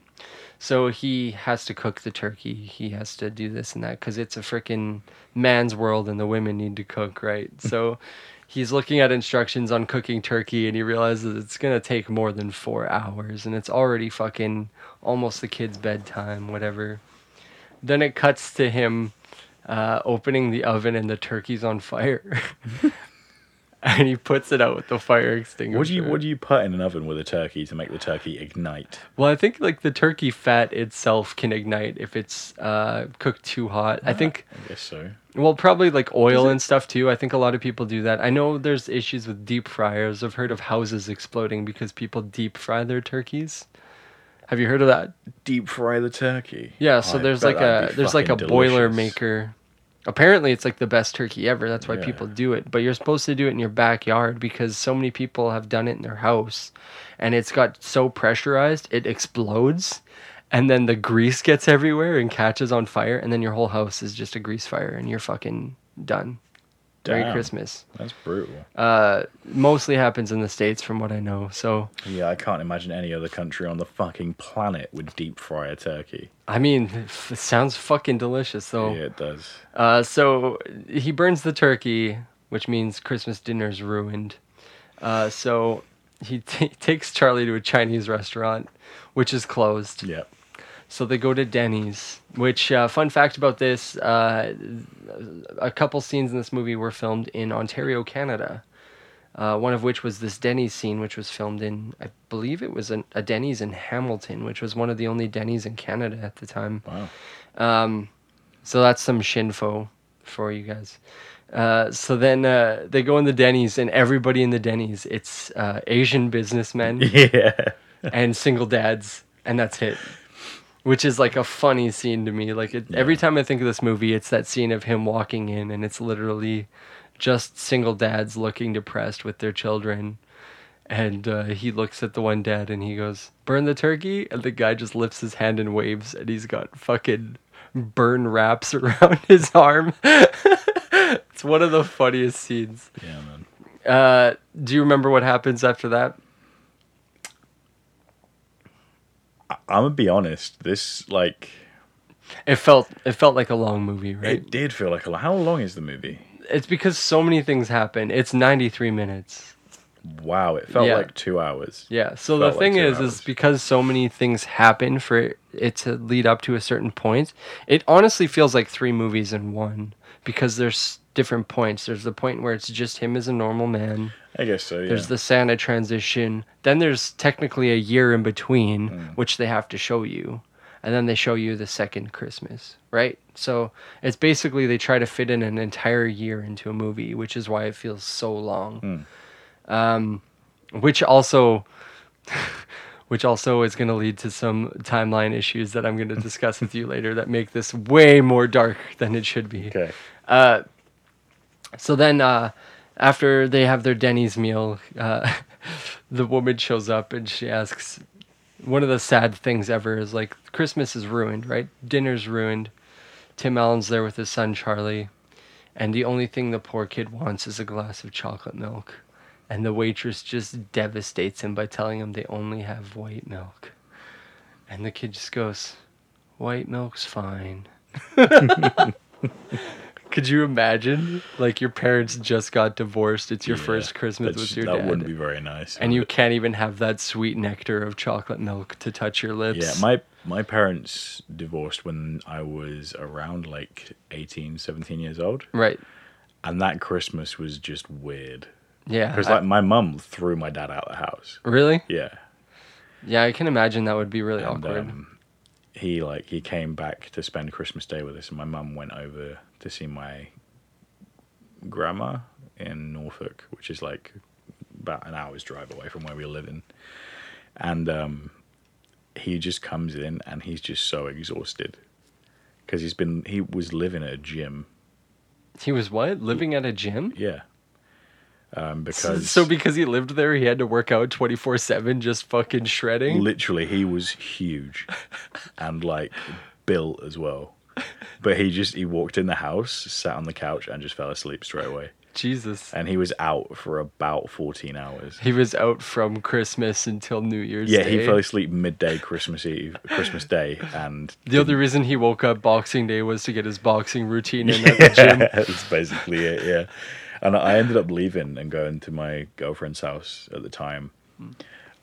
So he has to cook the turkey. He has to do this and that because it's a freaking man's world and the women need to cook, right? so he's looking at instructions on cooking turkey and he realizes it's gonna take more than four hours and it's already fucking almost the kid's bedtime, whatever. Then it cuts to him uh, opening the oven and the turkey's on fire. and he puts it out with the fire extinguisher. What do you what do you put in an oven with a turkey to make the turkey ignite? Well, I think like the turkey fat itself can ignite if it's uh, cooked too hot. I think, I guess so. well, probably like oil and stuff too. I think a lot of people do that. I know there's issues with deep fryers. I've heard of houses exploding because people deep fry their turkeys. Have you heard of that? Deep fry the turkey. Yeah, so I there's like a there's like a fucking boiler maker. Apparently, it's like the best turkey ever. That's why Yeah. people do it. But you're supposed to do it in your backyard because so many people have done it in their house, and it's got so pressurized it explodes, and then the grease gets everywhere and catches on fire, and then your whole house is just a grease fire, and you're fucking done. Merry Christmas. That's brutal. Uh, mostly happens in the states, from what I know. So, Yeah, I can't imagine any other country on the fucking planet would deep fry a turkey. I mean, it sounds fucking delicious, though. Yeah, it does. Uh, so he burns the turkey, which means Christmas dinner's ruined. Uh, so he t- takes Charlie to a Chinese restaurant, which is closed. Yeah. So they go to Denny's. Which uh, fun fact about this: uh, a couple scenes in this movie were filmed in Ontario, Canada. Uh, one of which was this Denny's scene, which was filmed in, I believe it was an, a Denny's in Hamilton, which was one of the only Denny's in Canada at the time. Wow. Um, so that's some shinfo for you guys. Uh, so then uh, they go in the Denny's, and everybody in the Denny's, it's uh, Asian businessmen Yeah. and single dads, and that's it. Which is like a funny scene to me. Like it, every time I think of this movie, it's that scene of him walking in, and it's literally just single dads looking depressed with their children. And uh, he looks at the one dad and he goes, "Burn the turkey," and the guy just lifts his hand and waves, and he's got fucking burn wraps around his arm. it's one of the funniest scenes. Yeah, man. Uh, do you remember what happens after that? I'm gonna be honest. This like It felt it felt like a long movie, right? it did feel like a. long. How long is the movie? it's because so many things happen. It's 93 minutes. Wow, it felt Yeah. like two hours. Yeah. So the thing two is, hours. is because so many things happen for it to lead up to a certain point. It honestly feels like three movies in one because there's different points. There's the point where it's just him as a normal man. I guess so. Yeah. There's the Santa transition. Then there's technically a year in between, Hmm. which they have to show you. And then they show you the second Christmas, right? So it's basically they try to fit in an entire year into a movie, which is why it feels so long. Hmm. Um, which also, which also is going to lead to some timeline issues that I'm going to discuss with you later that make this way more dark than it should be. okay. Uh, so then, uh, after they have their Denny's meal, uh, the woman shows up and she asks, one of the sad things ever is like Christmas is ruined, right? Dinner's ruined. Tim Allen's there with his son Charlie, and the only thing the poor kid wants is a glass of chocolate milk. And the waitress just devastates him by telling him they only have white milk. And the kid just goes, White milk's fine. Could you imagine? Like your parents just got divorced. It's your Yeah, first Christmas with your that dad. That wouldn't be very nice. and you it? can't even have that sweet nectar of chocolate milk to touch your lips. Yeah, my my parents divorced when I was around like 18, 17 years old, right. and that Christmas was just weird Yeah. because like my mum threw my dad out of the house. really? Yeah, Yeah, I can imagine that would be really and awkward. um, he like he came back to spend Christmas Day with us, and my mum went over to see my grandma in Norfolk, which is like about an hour's drive away from where we live in, and um, he just comes in and he's just so exhausted because he's been he was living at a gym, he was what? Living at a gym? yeah. Um, So, because so because he lived there, he had to work out 24/7 just fucking shredding. literally he was huge and like built as well but he just he walked in the house sat on the couch and just fell asleep straight away Jesus. and he was out for about 14 hours. He was out from Christmas until New Year's Yeah, Day. he fell asleep midday Christmas Eve, Christmas Day, and the only reason he woke up Boxing Day was to get his boxing routine in at the gym. That's basically it, yeah. And I ended up leaving and going to my girlfriend's house at the time, hmm.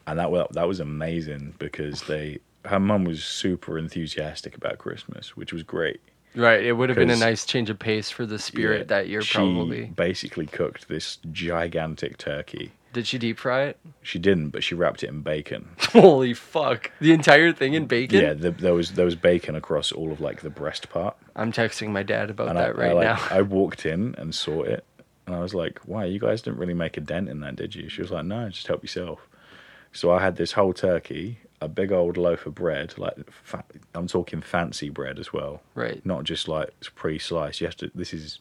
and that wa- that was amazing because they her mum was super enthusiastic about Christmas, which was great. Right. It would have been a nice change of pace for the spirit Yeah, that year, she probably. basically cooked this gigantic turkey. Did she deep fry it? She didn't, but she wrapped it in bacon. Holy fuck. The entire thing in bacon? Yeah, the, there was there was bacon across all of like the breast part. I'm texting my dad about And that I, right I, like, now. I walked in and saw it, and I was like, "Wow, you guys didn't really make a dent in that, did you?" She was like, "No, just help yourself." So I had this whole turkey, a big old loaf of bread, like fa- I'm talking fancy bread as well, right. not just like it's pre-sliced. You have to. This is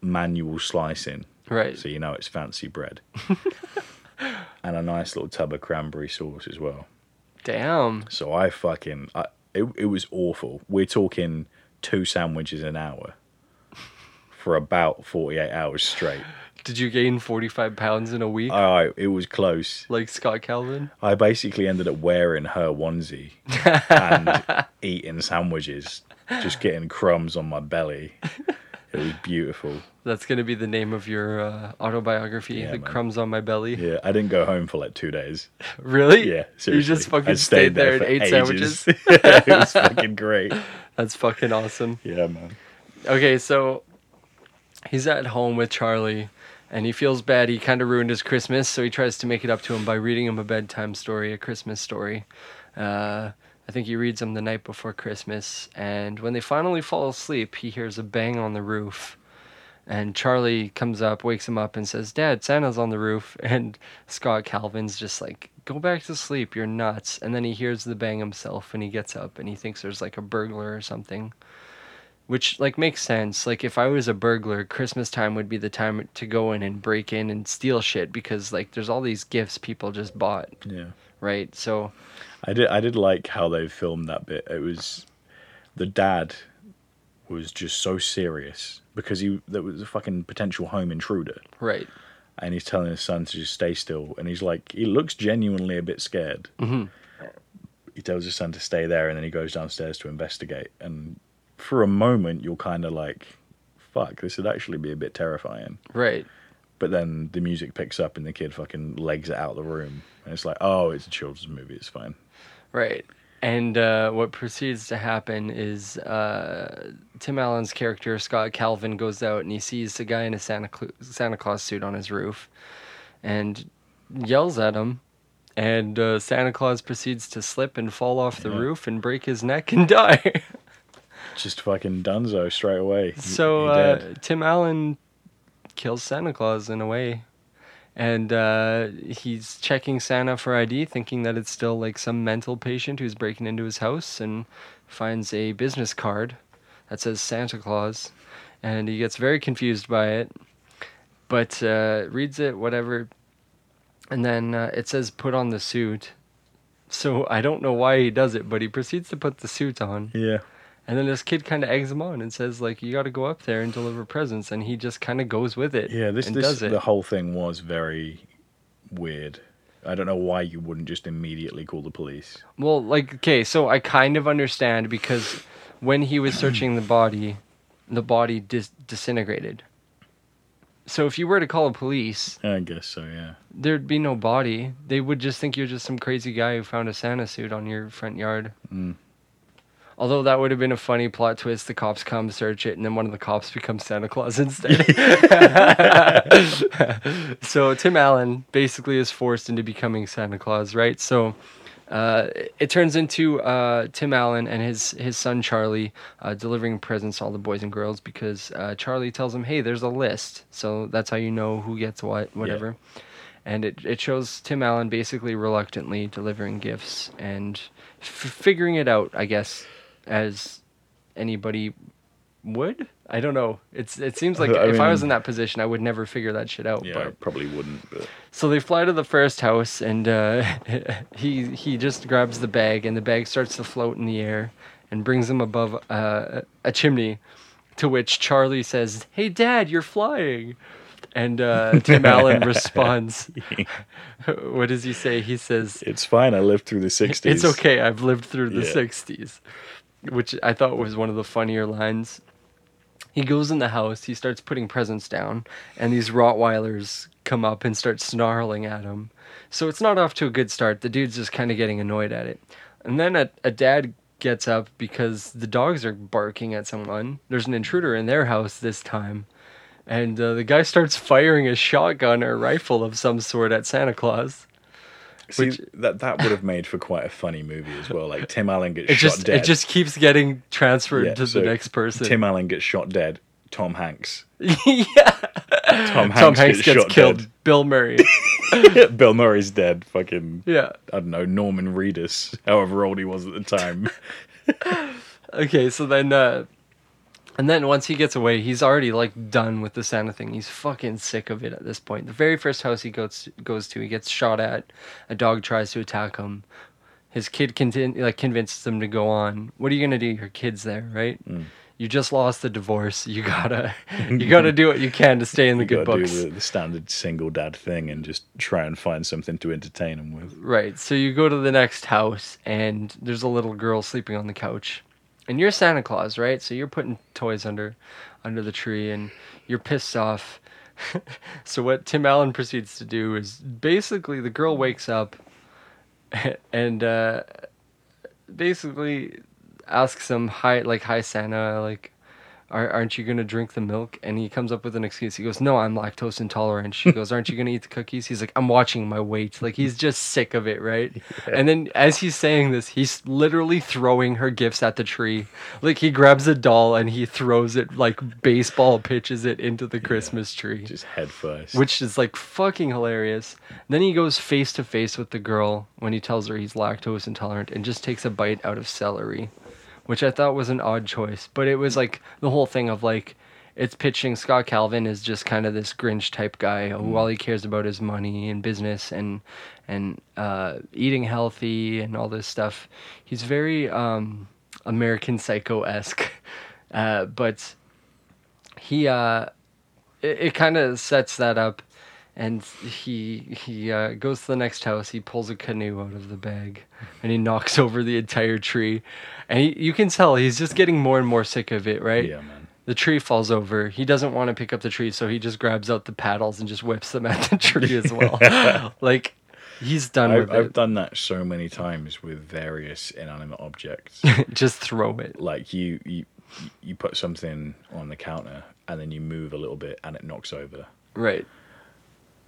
manual slicing, Right. so you know it's fancy bread. and a nice little tub of cranberry sauce as well. Damn. So I fucking, I, it, it was awful. We're talking two sandwiches an hour for about 48 hours straight. Did you gain 45 pounds in a week? I, it was close. like Scott Calvin? I basically ended up wearing her onesie and eating sandwiches, just getting crumbs on my belly. It was beautiful. That's going to be the name of your uh, autobiography, Yeah, The man. Crumbs on My Belly. Yeah, I didn't go home for like two days. Really? Yeah, seriously. You just fucking I stayed, there and for ate ages. sandwiches? it was fucking great. That's fucking awesome. Yeah, man. Okay, so he's at home with Charlie and he feels bad. He kind of ruined his Christmas, so he tries to make it up to him by reading him a bedtime story, a Christmas story. Uh, I think he reads him the night before Christmas, and when they finally fall asleep, he hears a bang on the roof. And Charlie comes up, wakes him up, and says, Dad, Santa's on the roof. And Scott Calvin's just like, Go back to sleep, you're nuts. And then he hears the bang himself and he gets up and he thinks there's like a burglar or something which like makes sense like if i was a burglar christmas time would be the time to go in and break in and steal shit because like there's all these gifts people just bought Yeah. right so I did. I did like how they filmed that bit. It was the dad was just so serious because he there was a fucking potential home intruder, right and he's telling his son to just stay still, and he's like, he looks genuinely a bit scared. Mhm. He tells his son to stay there, and then he goes downstairs to investigate. And for a moment, you're kind of like, "Fuck, this would actually be a bit terrifying." right But then the music picks up, and the kid fucking legs it out of the room, and it's like, "Oh, it's a children's movie. It's fine." right and uh, what proceeds to happen is uh, Tim Allen's character Scott Calvin goes out and he sees a guy in a Santa Cla- Santa Claus suit on his roof, and yells at him, and uh, Santa Claus proceeds to slip and fall off the Yeah. roof and break his neck and die. Just fucking Dunzo straight away. He- So he uh. Tim Allen kills Santa Claus in a way, and uh, he's checking Santa for ID, thinking that it's still like some mental patient who's breaking into his house, and finds a business card that says Santa Claus, and he gets very confused by it, but uh, reads it, whatever, and then uh, it says put on the suit. So I don't know why he does it, but he proceeds to put the suit on. yeah, And then this kid kind of eggs him on and says, like, you got to go up there and deliver presents. And he just kind of goes with it. yeah. This and this does it. the whole thing was very weird. I don't know why you wouldn't just immediately call the police. Well, like, okay, so I kind of understand because when he was searching the body, the body dis- disintegrated. So if you were to call the police, I guess so. Yeah. there'd be no body. They would just think you're just some crazy guy who found a Santa suit on your front yard. Mm. Although that would have been a funny plot twist. The cops come search it, and then one of the cops becomes Santa Claus instead. so Tim Allen basically is forced into becoming Santa Claus, right? So uh, it turns into uh, Tim Allen and his his son Charlie uh, delivering presents to all the boys and girls because uh, Charlie tells him, "Hey, there's a list." So that's how you know who gets what, whatever. And it, it shows Tim Allen basically reluctantly delivering gifts and f- figuring it out, I guess, as anybody would. I don't know. It's it seems like I if I was in that position, I would never figure that shit out. Yeah, But I probably wouldn't. But so they fly to the first house, and uh, he he just grabs the bag, and the bag starts to float in the air, and brings him above uh, a chimney, To which Charlie says, "Hey, Dad, you're flying." And uh, Tim Allen responds, "What does he say?" He says, It's fine. I lived through the 60s. "It's okay. I've lived through the Yeah. '60s," which I thought was one of the funnier lines. He goes in the house. He starts putting presents down, and these Rottweilers come up and start snarling at him. So it's not off to a good start. The dude's just kind of getting annoyed at it. And then a, a dad gets up because the dogs are barking at someone. There's an intruder in their house this time. And uh, the guy starts firing a shotgun or rifle of some sort at Santa Claus. See, which- that that would have made for quite a funny movie as well. Like Tim Allen gets It shot just dead. it just keeps getting transferred Yeah, to so the next person. Tim Allen gets shot dead. Tom Hanks. yeah. Tom Hanks, Tom Hanks gets, gets shot killed. dead. Bill Murray. Bill Murray's dead. Fucking yeah. I don't know Norman Reedus, however old he was at the time. Okay, so then uh and then once he gets away, he's already like done with the Santa thing. He's fucking sick of it at this point. The very first house he goes goes to, he gets shot at. A dog tries to attack him. His kid like convinces him to go on. What are you gonna do? Your kid's there, right? Mm. You just lost the divorce. You gotta you gotta do what you can to stay in the You good books. do the, the standard single dad thing and just try and find something to entertain him with. Right. So you go to the next house and there's a little girl sleeping on the couch. And you're Santa Claus, right? So you're putting toys under under the tree and you're pissed off. so what Tim Allen proceeds to do is basically the girl wakes up and uh basically asks him hi like hi Santa like aren't you gonna drink the milk? And he comes up with an excuse. He goes, "No, I'm lactose intolerant." She goes, "Aren't you gonna eat the cookies?" He's like, "I'm watching my weight." Like he's mm. just sick of it, right? And then as he's saying this, he's literally throwing her gifts at the tree. Like he grabs a doll and he throws it like baseball pitches it into the Christmas tree Just head first. which is like fucking hilarious. Then he goes face to face with the girl when he tells her he's lactose intolerant and just takes a bite out of celery, which I thought was an odd choice. But it was like the whole thing of like it's pitching Scott Calvin is just kind of this Grinch type guy who all he cares about is money and business and and uh, eating healthy and all this stuff. He's very um, American Psycho esque, uh, but he uh, it, it kind of sets that up and he he uh, goes to the next house. He pulls a canoe out of the bag and he knocks over the entire tree. And he, you can tell he's just getting more and more sick of it right? Yeah, man. the tree falls over. He doesn't want to pick up the tree so he just grabs out the paddles and just whips them at the tree as well. Like he's done I've, I've done that so many times with various inanimate objects. just throw it. Like you, you, you put something on the counter and then you move a little bit and it knocks over. right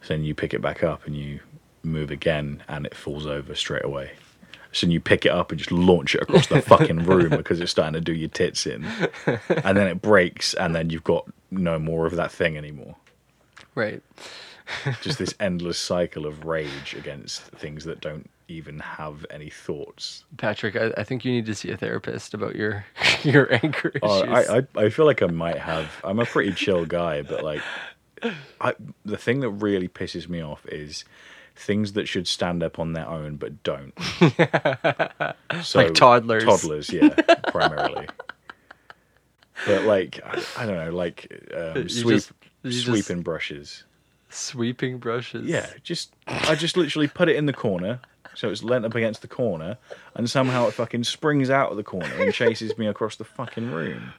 So then you pick it back up and you move again and it falls over straight away. So then you pick it up and just launch it across the fucking room because it's starting to do your tits in. And then it breaks and then you've got no more of that thing anymore. right Just this endless cycle of rage against things that don't even have any thoughts. patrick I, I think you need to see a therapist about your your anger issues Oh, I, I I feel like I might have. I'm a pretty chill guy, but like, I the thing that really pisses me off is things that should stand up on their own but don't. so, Like toddlers. Toddlers, yeah, primarily. But like, I, I don't know, like um, sweep just- sweeping brushes. sweeping brushes Yeah, just I just literally put it in the corner. So it's leant up against the corner, and somehow it fucking springs out of the corner and chases me across the fucking room.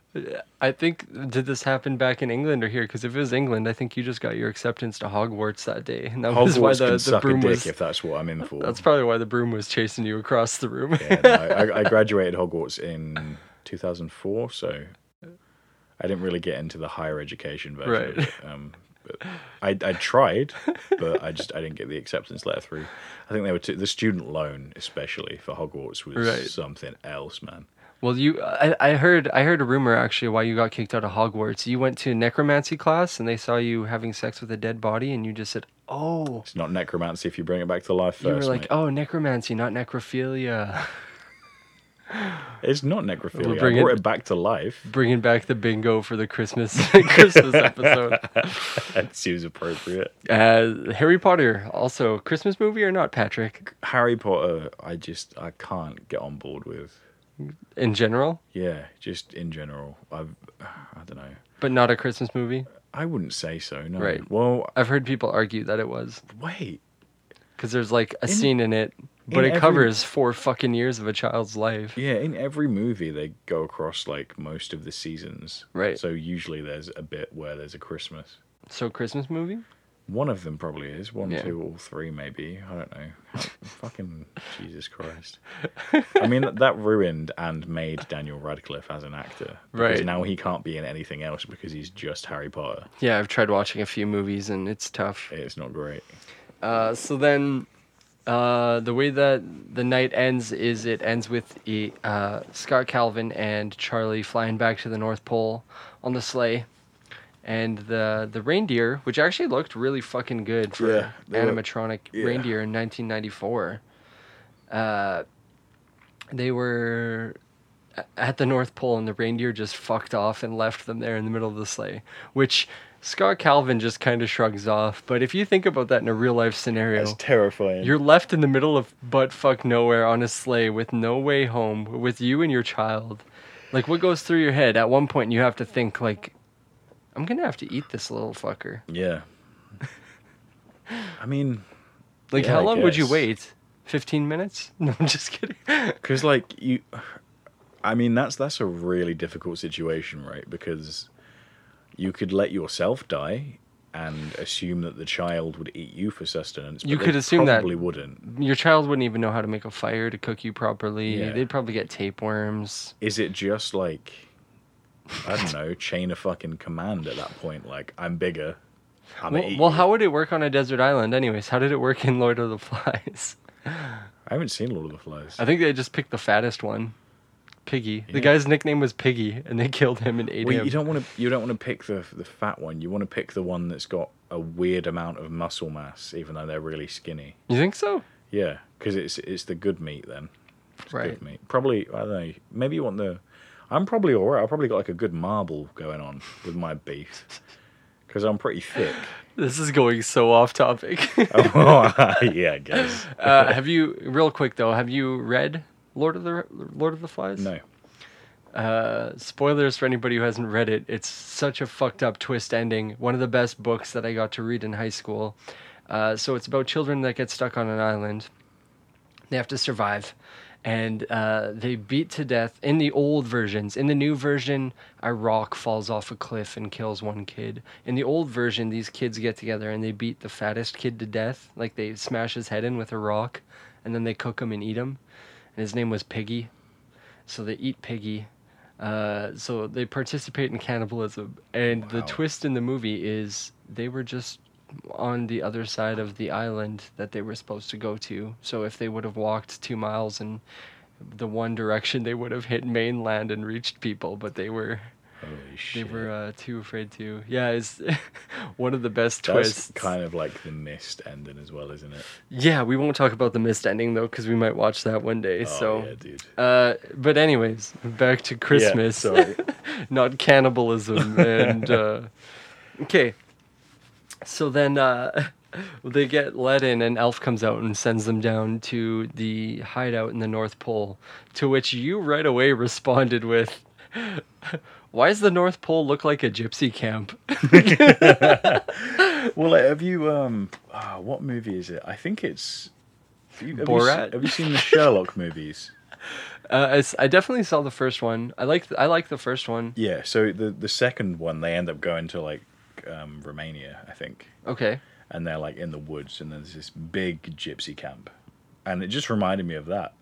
I think did this happen back in England or here? Because if it was England, I think you just got your acceptance to Hogwarts that day, and that was why Hogwarts the, can the broom dick was. if that's what I'm in for. That's probably why the broom was chasing you across the room. yeah, no, I, I graduated Hogwarts in 2004, so I didn't really get into the higher education version. Of Right. it. Um, but I, I tried, but I just I didn't get the acceptance letter through. I think they were t- the student loan, especially for Hogwarts, was Right. something else, man. well, you, I, I heard, I heard a rumor actually why you got kicked out of Hogwarts. You went to necromancy class, and they saw you having sex with a dead body, and you just said, "Oh." It's not necromancy if you bring it back to life You first. were like, mate. "Oh, necromancy, not necrophilia." It's not necrophilia. We'll I bring brought it- it back to life. Bringing back the bingo for the Christmas Christmas episode. That seems appropriate. Uh, Harry Potter, also Christmas movie or not, Patrick? Harry Potter, I just I can't get on board with. in general, Yeah, just in general. I've, I don't know. but not a Christmas movie. I wouldn't say so. No. Right. Well, I've heard people argue that it was wait. because there's like a In- scene in it, but it every- covers four fucking years of a child's life. Yeah, in every movie they go across like most of the seasons. Right. So usually there's a bit where there's a Christmas. So Christmas movie? One of them probably is. One, Yeah. two, or three, maybe. I don't know. Fucking Jesus Christ. I mean, that ruined and made Daniel Radcliffe as an actor. Because Right. now he can't be in anything else because he's just Harry Potter. Yeah, I've tried watching a few movies and it's tough. It's not great. Uh, so then, uh, the way that the night ends is it ends with uh, Scott Calvin and Charlie flying back to the North Pole on the sleigh, and the the reindeer, which actually looked really fucking good for Yeah, look- animatronic yeah. reindeer in 1994. Uh, they were at the North Pole, and the reindeer just fucked off and left them there in the middle of the sleigh, which. Scott Calvin just kind of shrugs off, but if you think about that in a real life scenario, That's terrifying. you're left in the middle of butt fuck nowhere on a sleigh with no way home, with you and your child. Like, what goes through your head? At one point, you have to think, like, I'm gonna have to eat this little fucker. Yeah. I mean, Like, Yeah, how long would you wait? 15 minutes? No, I'm just kidding. because like you, I mean that's that's a really difficult situation, right? Because you could let yourself die and assume that the child would eat you for sustenance. But You could assume that- probably wouldn't. Your child wouldn't even know how to make a fire to cook you properly. Yeah. They'd probably get tapeworms. Is it just like I don't know, chain of fucking command at that point? Like I'm bigger. I'm Well, well, how would it work on a desert island, anyways? How did it work in Lord of the Flies? I haven't seen Lord of the Flies. I think they just picked the fattest one, Piggy. The guy's nickname was Piggy, and they killed him and ate Well, him. you don't want to. You don't want to pick the the fat one. You want to pick the one that's got a weird amount of muscle mass, even though they're really skinny. You think so? Yeah, because it's it's the good meat then. It's Right. Good meat. Probably I don't know. Maybe you want the. I'm probably alright. I've probably got like a good marble going on with my beef, because I'm pretty thick. This is going so off topic. oh, yeah, I guess. uh, have you, real quick though, have you read Lord of the Lord of the Flies? No. Uh, spoilers for anybody who hasn't read it. It's such a fucked up twist ending. One of the best books that I got to read in high school. Uh, so it's about children that get stuck on an island. They have to survive, and uh, they beat to death in the old versions. In the new version, a rock falls off a cliff and kills one kid. In the old version, these kids get together and they beat the fattest kid to death. Like they smash his head in with a rock, and then they cook him and eat him. And his name was Piggy. So they eat Piggy. Uh, so they participate in cannibalism, and the twist in the movie is they were just on the other side of the island that they were supposed to go to. So if they would have walked two miles in the one direction, they would have hit mainland and reached people. But they were they were uh, too afraid to. Yeah, it's one of the best That's twists. kind of like the mist ending as well, isn't it? Yeah, we won't talk about the mist ending though, because we might watch that one day. Oh, so. yeah, dude. Uh, but anyways, back to Christmas, sorry. not cannibalism. And uh, okay, so then uh, they get let in, and Elf comes out and sends them down to the hideout in the North Pole. To which you right away responded with, "Why does the North Pole look like a gypsy camp?" Well, have you um, ah, what movie is it? I think it's. Have you, have you Borat? have you seen the Sherlock movies? Uh, I definitely saw the first one. I like I like the first one. Yeah. So the the second one, they end up going to like um, Romania, I think, Okay. and they're like in the woods, and there's this big gypsy camp, and it just reminded me of that.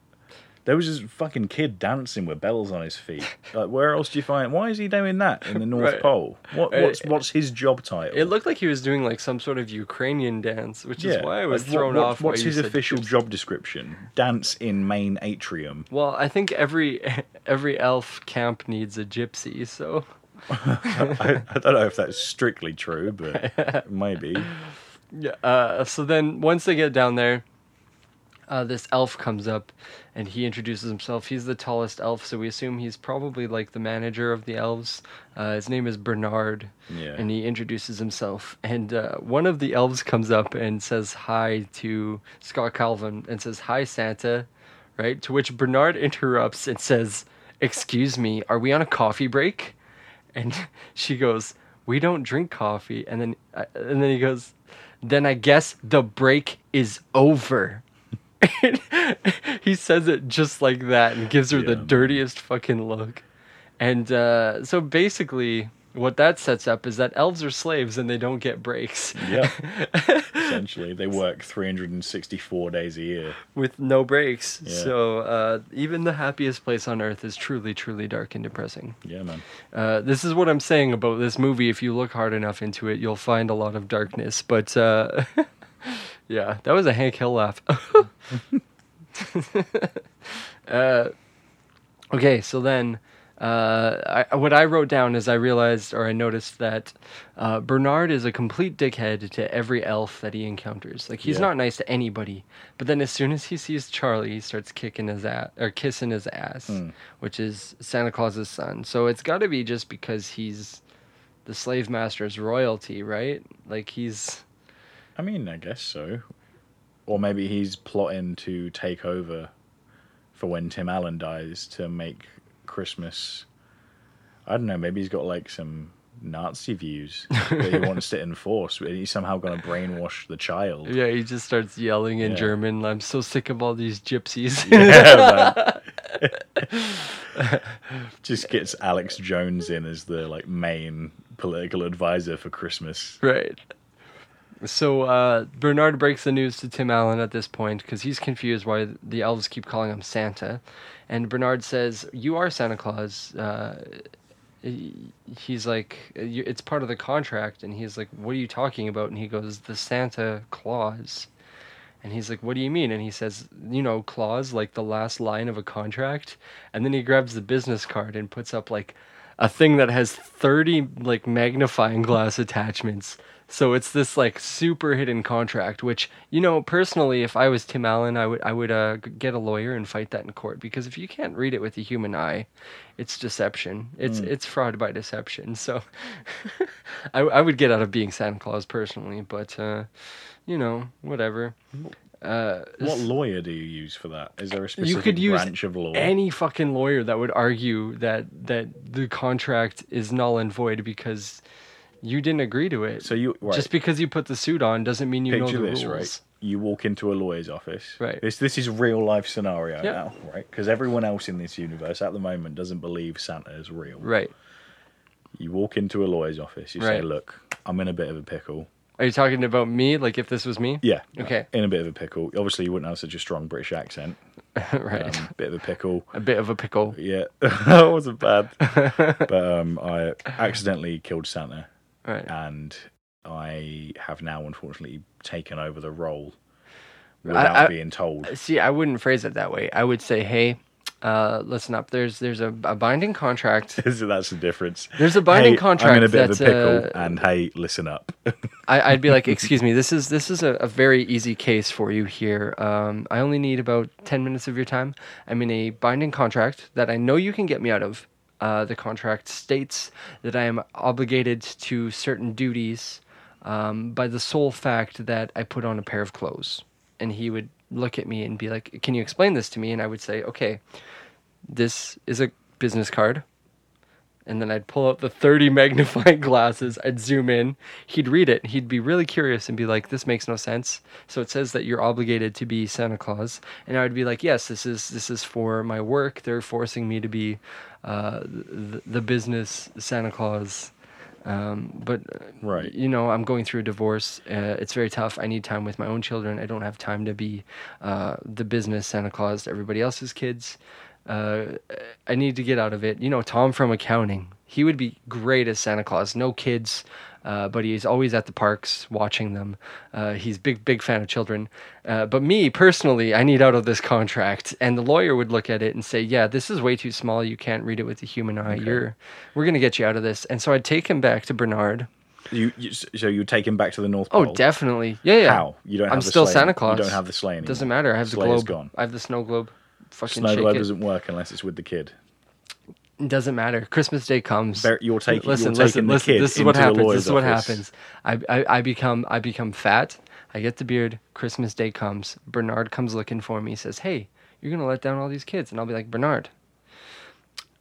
There was this fucking kid dancing with bells on his feet. Like, where else do you find? Why is he doing that in the North Right. Pole? What, Uh, what's what's his job title? It looked like he was doing like some sort of Ukrainian dance, which is why I was like, thrown what- off. What's his official gypsy. job description? Dance in main atrium. Well, I think every every elf camp needs a gypsy, so I, I don't know if that's strictly true, but maybe. yeah. Uh, so then once they get down there, uh, this elf comes up, and he introduces himself. He's the tallest elf, so we assume he's probably like the manager of the elves. Uh, his name is Bernard, Yeah. and he introduces himself. And uh, one of the elves comes up and says hi to Scott Calvin and says, "Hi, Santa." right? To which Bernard interrupts and says, "Excuse me, are we on a coffee break?" And she goes, "We don't drink coffee." And then uh, and then he goes, "Then I guess the break is over." he says it just like that and gives her the Yeah, man. dirtiest fucking look. And uh, so basically, what that sets up is that elves are slaves and they don't get breaks. Yeah. Essentially, they work 364 days a year. with no breaks. Yeah. So uh, even the happiest place on earth is truly, truly dark and depressing. Yeah, man. Uh, this is what I'm saying about this movie. If you look hard enough into it, you'll find a lot of darkness. But uh, yeah, that was a Hank Hill laugh. uh, okay, so then. Uh, I, what I wrote down is I realized or I noticed that uh, Bernard is a complete dickhead to every elf that he encounters. Like he's Yeah. not nice to anybody, but then as soon as he sees Charlie, he starts kicking his ass or kissing his ass, which is Santa Claus's son. So it's got to be just because he's the slave master's royalty, right? Like he's I mean, I guess so. Or maybe he's plotting to take over for when Tim Allen dies to make Christmas. I don't know. Maybe he's got like some Nazi views that he wants to enforce. He's somehow going to brainwash the child. yeah, he just starts yelling in Yeah. German. I'm so sick of all these gypsies. Yeah, man. Just gets Alex Jones in as the like main political advisor for Christmas. Right. So uh, Bernard breaks the news to Tim Allen at this point because he's confused why the elves keep calling him Santa, and Bernard says, "You are Santa Claus." Uh, he's like, "It's part of the contract," and he's like, "What are you talking about?" And he goes, "The Santa Claus." And he's like, "What do you mean?" And he says, "You know, clause, like the last line of a contract." And then he grabs the business card and puts up like a thing that has 30 like magnifying glass attachments. So it's this like super hidden contract which, you know, personally if I was Tim Allen, I would I would uh, get a lawyer and fight that in court because if you can't read it with the human eye, it's deception. It's it's fraud by deception. So I I would get out of being Santa Claus personally, but uh you know, whatever. Uh, What lawyer do you use for that? Is there a specific you could use branch of law? any fucking lawyer that would argue that that the contract is null and void because you didn't agree to it. so you right. Just because you put the suit on doesn't mean you picture know the this, rules. right? You walk into a lawyer's office. Right. This this is real life scenario Yeah. now, right? Because everyone else in this universe at the moment doesn't believe Santa is real. Right. You walk into a lawyer's office. You say, "Look, I'm in a bit of a pickle." Are you talking about me? Like if this was me? Yeah. Okay. In a bit of a pickle. Obviously, you wouldn't have such a strong British accent. right. Um, bit of a pickle. a bit of a pickle. Yeah, that wasn't bad. but um, I accidentally killed Santa, Right. and I have now unfortunately taken over the role without I- being told. See, I wouldn't phrase it that way. I would say, "Hey, uh, listen up. There's there's a, a binding contract. so that's the difference. There's a binding Hey, contract I'm in a bit of a pickle, uh, and hey, listen up. I, I'd be like, excuse me, this is this is a, a very easy case for you here. Um, I only need about ten minutes of your time. I'm in a binding contract that I know you can get me out of. Uh, the contract states that I am obligated to certain duties um, by the sole fact that I put on a pair of clothes. And he would look at me and be like, "Can you explain this to me?" And I would say, "Okay, this is a business card." And then I'd pull out the 30 magnifying glasses. I'd zoom in. He'd read it. He'd be really curious and be like, "This makes no sense." So it says that you're obligated to be Santa Claus, and I would be like, "Yes, this is this is for my work. They're forcing me to be uh, the, the business Santa Claus." Um, but uh, Right. you know, I'm going through a divorce. Uh, it's very tough. I need time with my own children. I don't have time to be uh, the business Santa Claus to everybody else's kids. Uh, I need to get out of it. You know, Tom from accounting, he would be great as Santa Claus. No kids, uh, but he's always at the parks watching them. Uh, he's big, big fan of children. Uh, but me personally, I need out of this contract. And the lawyer would look at it and say, "Yeah, this is way too small. You can't read it with the human eye. You're, we're gonna get you out of this." And so I'd take him back to Bernard. You, you so you take him back to the North Pole? Oh, definitely. Yeah, yeah. How you don't? Have I'm the still sleigh- Santa Claus. You don't have the sleigh anymore. Doesn't matter. I have the is globe. gone. I have the snow globe. Fucking Snow globe doesn't work unless it's with the kid. It doesn't matter. Christmas Day comes. You're taking, listen, you're listen, taking the listen. kid This is what happens. This is what office. happens. I, I, I become I become fat. I get the beard. Christmas Day comes. Bernard comes looking for me. Says, "Hey, you're gonna let down all these kids, and I'll be like, Bernard,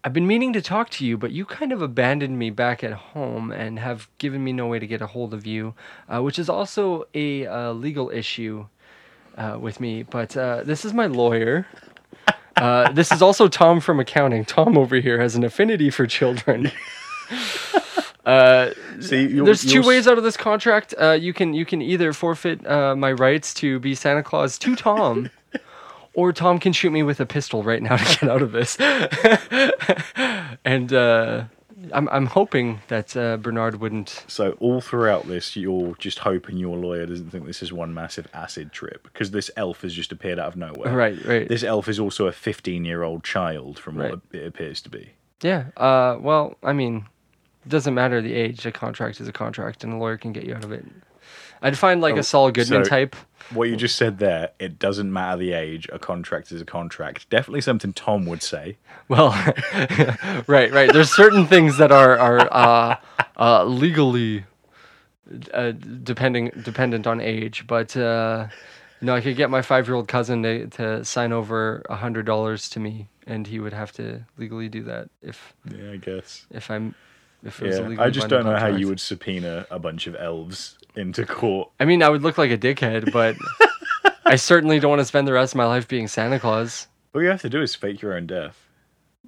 I've been meaning to talk to you, but you kind of abandoned me back at home and have given me no way to get a hold of you, uh, which is also a uh, legal issue uh, with me. But uh, this is my lawyer. Uh, this is also Tom from accounting. Tom over here has an affinity for children. Uh, See, you're, there's 2 you're s- ways out of this contract. Uh, you can you can either forfeit uh, my rights to be Santa Claus to Tom, or Tom can shoot me with a pistol right now to get out of this. and uh, I'm I'm hoping that uh, Bernard wouldn't. So all throughout this, you're just hoping your lawyer doesn't think this is one massive acid trip because this elf has just appeared out of nowhere. Right, right. This elf is also a 15-year-old child, from Right. what it appears to be. Yeah. Uh. Well, I mean, it doesn't matter the age. A contract is a contract, and a lawyer can get you out of it. I'd find like Oh, a Saul Goodman so- type. What you just said there, it doesn't matter the age. A contract is a contract. Definitely something Tom would say. Well, right, right. There's certain things that are are uh, uh, legally uh, depending dependent on age, but uh, you know, I could get my five year old cousin to, to sign over a hundred dollars to me, and he would have to legally do that if Yeah, I guess. if I'm if it was a Yeah, I just don't know how you would subpoena a bunch of elves into court. I mean, I would look like a dickhead, but I certainly don't want to spend the rest of my life being Santa Claus. All you have to do is fake your own death.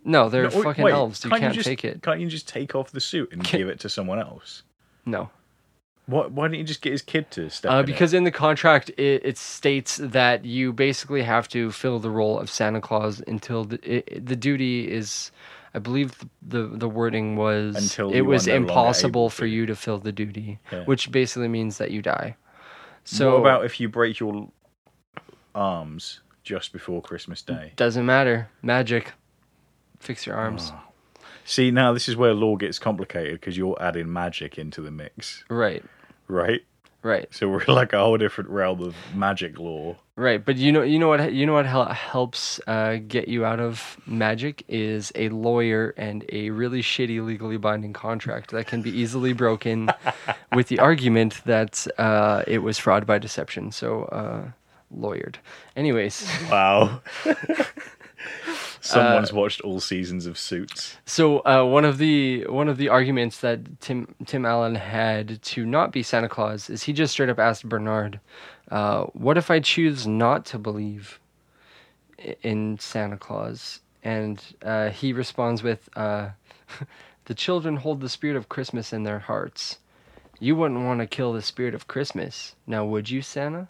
No, they're No, fucking wait, elves. You can't can't just, take it. Can't you just take off the suit and Can- give it to someone else? No. Why, why don't you just get his kid to step Uh, in it? because in the contract, it, it states that you basically have to fill the role of Santa Claus until the, it, the duty is, I believe the, the, the wording was Until it was no impossible for you to fill the duty, Yeah. which basically means that you die. So what about if you break your arms just before Christmas Day? doesn't matter. Magic. Fix your arms. Oh. See, now this is where law gets complicated because you're adding magic into the mix, Right. right? Right. So we're like a whole different realm of magic law. Right, but you know, you know what, you know what hel- helps uh, get you out of magic is a lawyer and a really shitty legally binding contract that can be easily broken, with the argument that uh, it was fraud by deception. So, uh, lawyered. Anyways, Wow. Uh, Someone's watched all seasons of Suits. so uh, one of the one of the arguments that Tim Tim Allen had to not be Santa Claus is he just straight up asked Bernard, uh, "What if I choose not to believe in Santa Claus?" And uh, he responds with, uh, "The children hold the spirit of Christmas in their hearts. You wouldn't want to kill the spirit of Christmas, now would you, Santa?"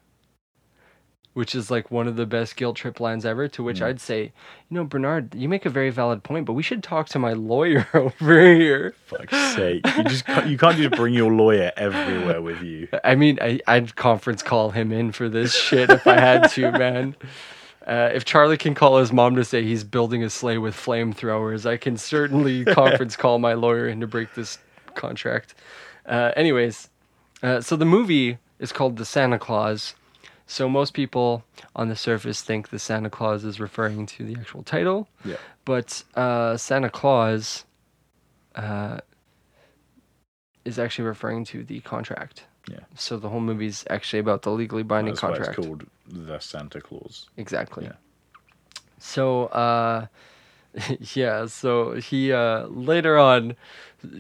Which is like one of the best guilt trip lines ever. To which I'd say, you know, Bernard, you make a very valid point, but we should talk to my lawyer over here. Fuck's sake. You just can't, you can't just bring your lawyer everywhere with you. I mean, I, I'd conference call him in for this shit if I had to, man. Uh, if Charlie can call his mom to say he's building a sleigh with flamethrowers, I can certainly conference call my lawyer in to break this contract. Uh, anyways, uh, so the movie is called The Santa Clause. So most people on the surface think the Santa Clause is referring to the actual title, Yeah. but uh, Santa Clause uh, is actually referring to the contract. Yeah. So the whole movie's actually about the legally binding That's contract. why it's called the Santa Clause. Exactly. Yeah. So uh yeah, so he uh later on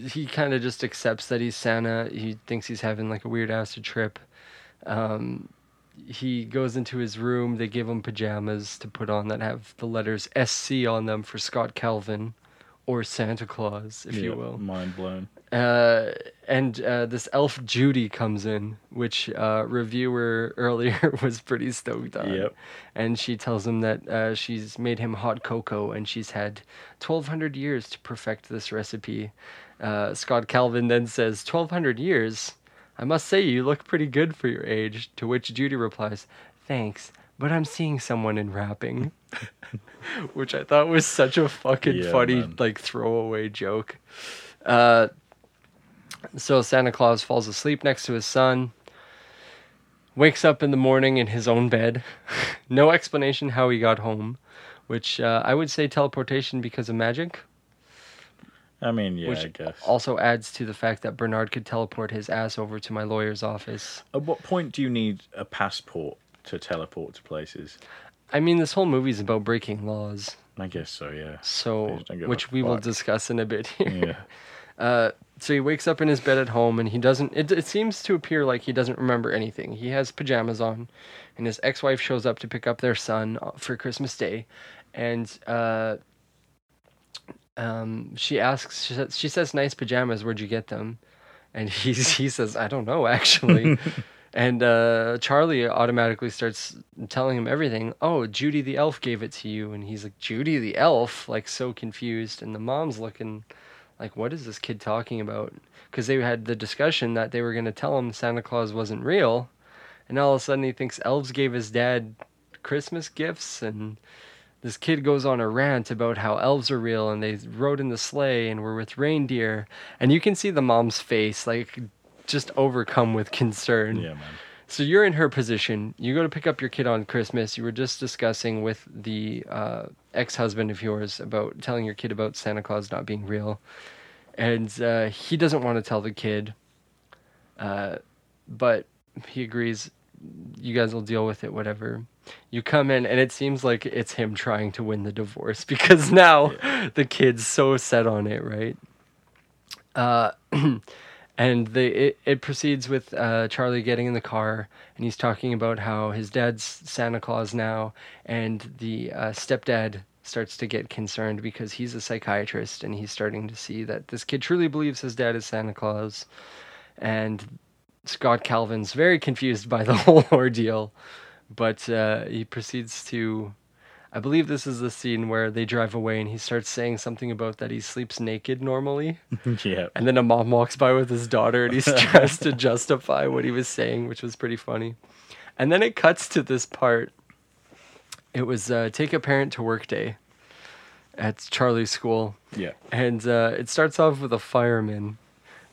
he kind of just accepts that he's Santa. He thinks he's having like a weird acid trip. Um he goes into his room, they give him pajamas to put on that have the letters SC on them for Scott Calvin or Santa Claus, if you will. Mind blown. Uh, and uh, this elf Judy comes in, which uh, reviewer earlier was pretty stoked on. Yep. And she tells him that uh, she's made him hot cocoa and she's had 1,200 years to perfect this recipe. Uh, Scott Calvin then says, 1,200 years? I must say you look pretty good for your age. To which Judy replies, Thanks, but I'm seeing someone in wrapping. which I thought was such a fucking Yeah, funny, man. like, throwaway joke. Uh, so Santa Claus falls asleep next to his son, wakes up in the morning in his own bed. no explanation how he got home, which uh, I would say teleportation because of magic, I mean, yeah, which I guess. also adds to the fact that Bernard could teleport his ass over to my lawyer's office. At what point do you need a passport to teleport to places? I mean, this whole movie's about breaking laws, I guess so. Yeah. so just don't give a which we will discuss in a bit here. Yeah. Uh, so he wakes up in his bed at home and he doesn't. It, it seems to appear like he doesn't remember anything. He has pajamas on, and his ex-wife shows up to pick up their son uh, for Christmas Day, and uh, um, she asks. She says, she says, "Nice pajamas. Where'd you get them?" And he's he says, "I don't know actually." And uh, Charlie automatically starts telling him everything. Oh, Judy the elf gave it to you, and he's like, Judy the elf, like so confused. And the mom's looking like, what is this kid talking about? Because they had the discussion that they were going to tell him Santa Claus wasn't real, and all of a sudden he thinks elves gave his dad Christmas gifts, and this kid goes on a rant about how elves are real, and they rode in the sleigh and were with reindeer, and you can see the mom's face like just overcome with concern. Yeah, man. So you're in her position. You go to pick up your kid on Christmas. You were just discussing with the uh, ex-husband of yours about telling your kid about Santa Claus not being real, and uh, he doesn't want to tell the kid. Uh, but he agrees. You guys will deal with it, whatever. You come in, and it seems like it's him trying to win the divorce because now the kid's so set on it, right? Uh, and the it, it proceeds with uh, Charlie getting in the car and he's talking about how his dad's Santa Claus now, and the uh, stepdad starts to get concerned because he's a psychiatrist and he's starting to see that this kid truly believes his dad is Santa Claus, and Scott Calvin's very confused by the whole ordeal, but uh, he proceeds to. I believe this is the scene where they drive away and he starts saying something about that he sleeps naked normally. yeah. And then a mom walks by with his daughter and he's tries to justify what he was saying, which was pretty funny. And then it cuts to this part. It was uh, take a parent to work day at Charlie's school. Yeah. And uh, it starts off with a fireman.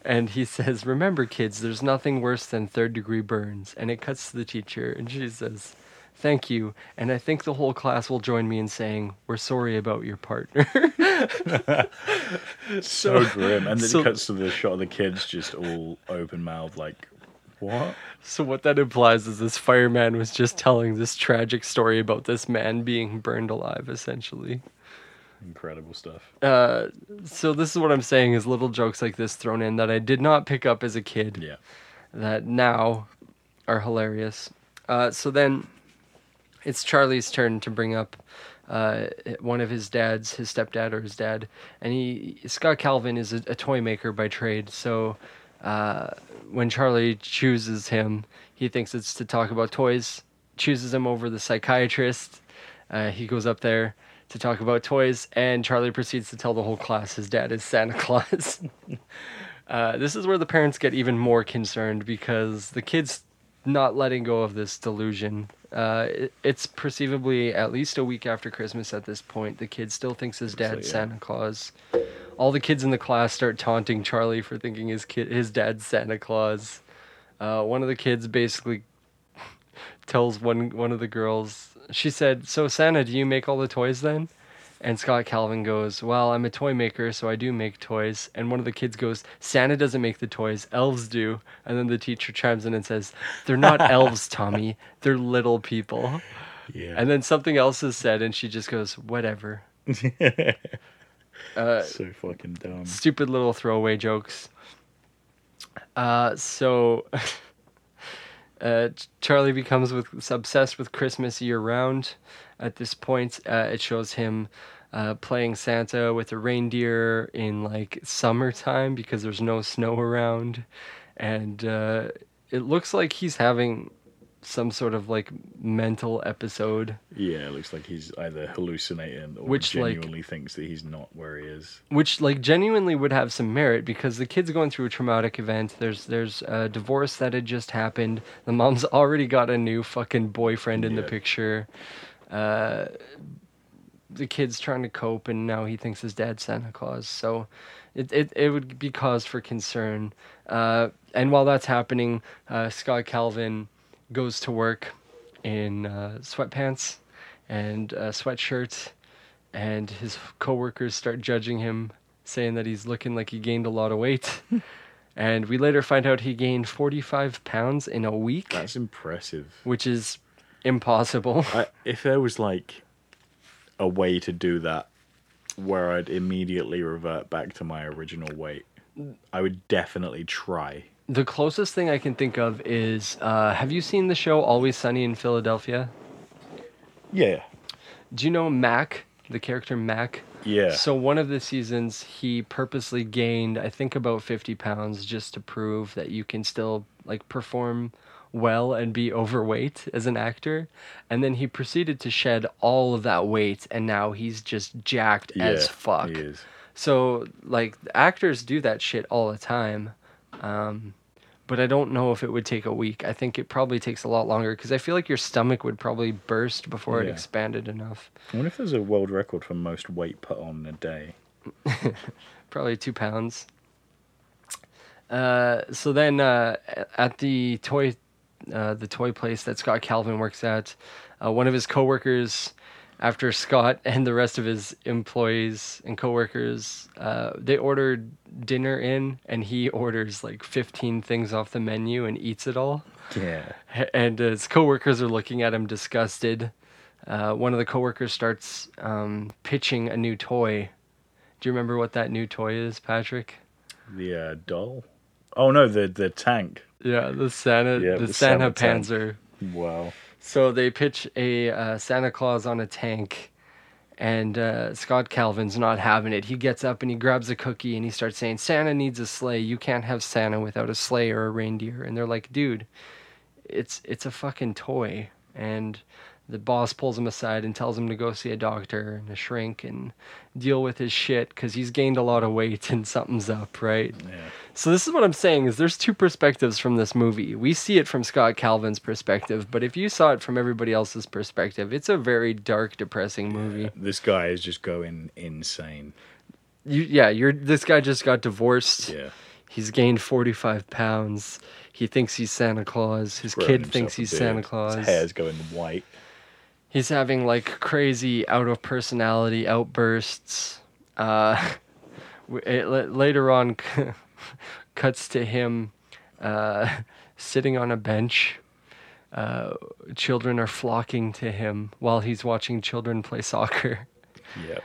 And he says, Remember, kids, there's nothing worse than third degree burns. And it cuts to the teacher and she says, Thank you. And I think the whole class will join me in saying, We're sorry about your partner. So grim. And then so- it cuts to the shot of the kids just all open mouthed, like, what? So what that implies is this fireman was just telling this tragic story about this man being burned alive, essentially. Incredible stuff. Uh, so this is what I'm saying: is little jokes like this thrown in that I did not pick up as a kid Yeah. that now are hilarious. Uh, so then it's Charlie's turn to bring up uh, one of his dads, his stepdad or his dad, and he Scott Calvin is a, a toy maker by trade. So uh, when Charlie chooses him, he thinks it's to talk about toys. Chooses him over the psychiatrist. Uh, he goes up there to talk about toys, and Charlie proceeds to tell the whole class his dad is Santa Claus. Uh, this is where the parents get even more concerned because the kid's not letting go of this delusion. Uh, it, it's perceivably at least a week after Christmas at this point. The kid still thinks his dad's yeah. Santa Claus. All the kids in the class start taunting Charlie for thinking his kid, his dad's Santa Claus. Uh, one of the kids basically tells one one of the girls. She said, "So Santa, do you make all the toys then?" And Scott Calvin goes, Well, I'm a toy maker, so I do make toys. And one of the kids goes, Santa doesn't make the toys, elves do. And then the teacher chimes in and says, They're not elves, Tommy. They're little people. Yeah. And then something else is said, and she just goes, Whatever. Uh, so fucking dumb. stupid little throwaway jokes. Uh, so uh, Charlie becomes with obsessed with Christmas year round. At this point, uh, it shows him uh, playing Santa with a reindeer in like summertime because there's no snow around, and uh, it looks like he's having some sort of like mental episode. Yeah, it looks like he's either hallucinating or Which, like- genuinely thinks that he's not where he is. which like genuinely would have some merit because the kid's going through a traumatic event. There's there's a divorce that had just happened. The mom's already got a new fucking boyfriend in the picture. Uh, the kid's trying to cope, and now he thinks his dad's Santa Claus. So, it it, it would be cause for concern. Uh, and while that's happening, uh, Scott Calvin goes to work in uh, sweatpants and a sweatshirt, and his coworkers start judging him, saying that he's looking like he gained a lot of weight. and we later find out he gained 45 pounds in a week, That's impressive. which is impossible. I, if there was like a way to do that where I'd immediately revert back to my original weight, I would definitely try. The closest thing I can think of is uh, have you seen the show Always Sunny in Philadelphia? Yeah. Do you know Mac, the character Mac? Yeah. So one of the seasons, he purposely gained, I think, about fifty pounds just to prove that you can still like perform well and be overweight as an actor. And then he proceeded to shed all of that weight, and now he's just jacked as Yeah, fuck. He is. So like actors do that shit all the time. Um, but I don't know if it would take a week. I think it probably takes a lot longer because I feel like your stomach would probably burst before it expanded enough. I wonder if there's a world record for most weight put on in a day. probably two pounds. Uh, so then uh, at the toy, uh, the toy place that Scott Calvin works at, uh, one of his coworkers, after Scott and the rest of his employees and coworkers, uh, they ordered dinner in, and he orders like 15 things off the menu and eats it all. Yeah. And his coworkers are looking at him disgusted. Uh, one of the coworkers starts um, pitching a new toy. Do you remember what that new toy is, Patrick? The uh, doll. Oh no, the the tank. Yeah, the Santa, Yeah, the, the Santa Santa tank. Panzer. Wow. So they pitch a uh, Santa Claus on a tank, and uh, Scott Calvin's not having it. He gets up and he grabs a cookie and he starts saying, "Santa needs a sleigh. You can't have Santa without a sleigh or a reindeer." And they're like, "Dude, it's it's a fucking toy." And the boss pulls him aside and tells him to go see a doctor and a shrink and deal with his shit because he's gained a lot of weight and something's up, right? Yeah. So this is what I'm saying is there's two perspectives from this movie. We see it from Scott Calvin's perspective, but if you saw it from everybody else's perspective, it's a very dark, depressing movie. This guy is just going insane. You, yeah, you're this guy just got divorced. Yeah. He's gained 45 pounds. He thinks he's Santa Claus. His Growing kid thinks he's. Santa Claus. His hair's going white. He's having like crazy out of personality outbursts. Uh, it, la- later on, cuts to him uh, sitting on a bench. Uh, children are flocking to him while he's watching children play soccer, Yeah.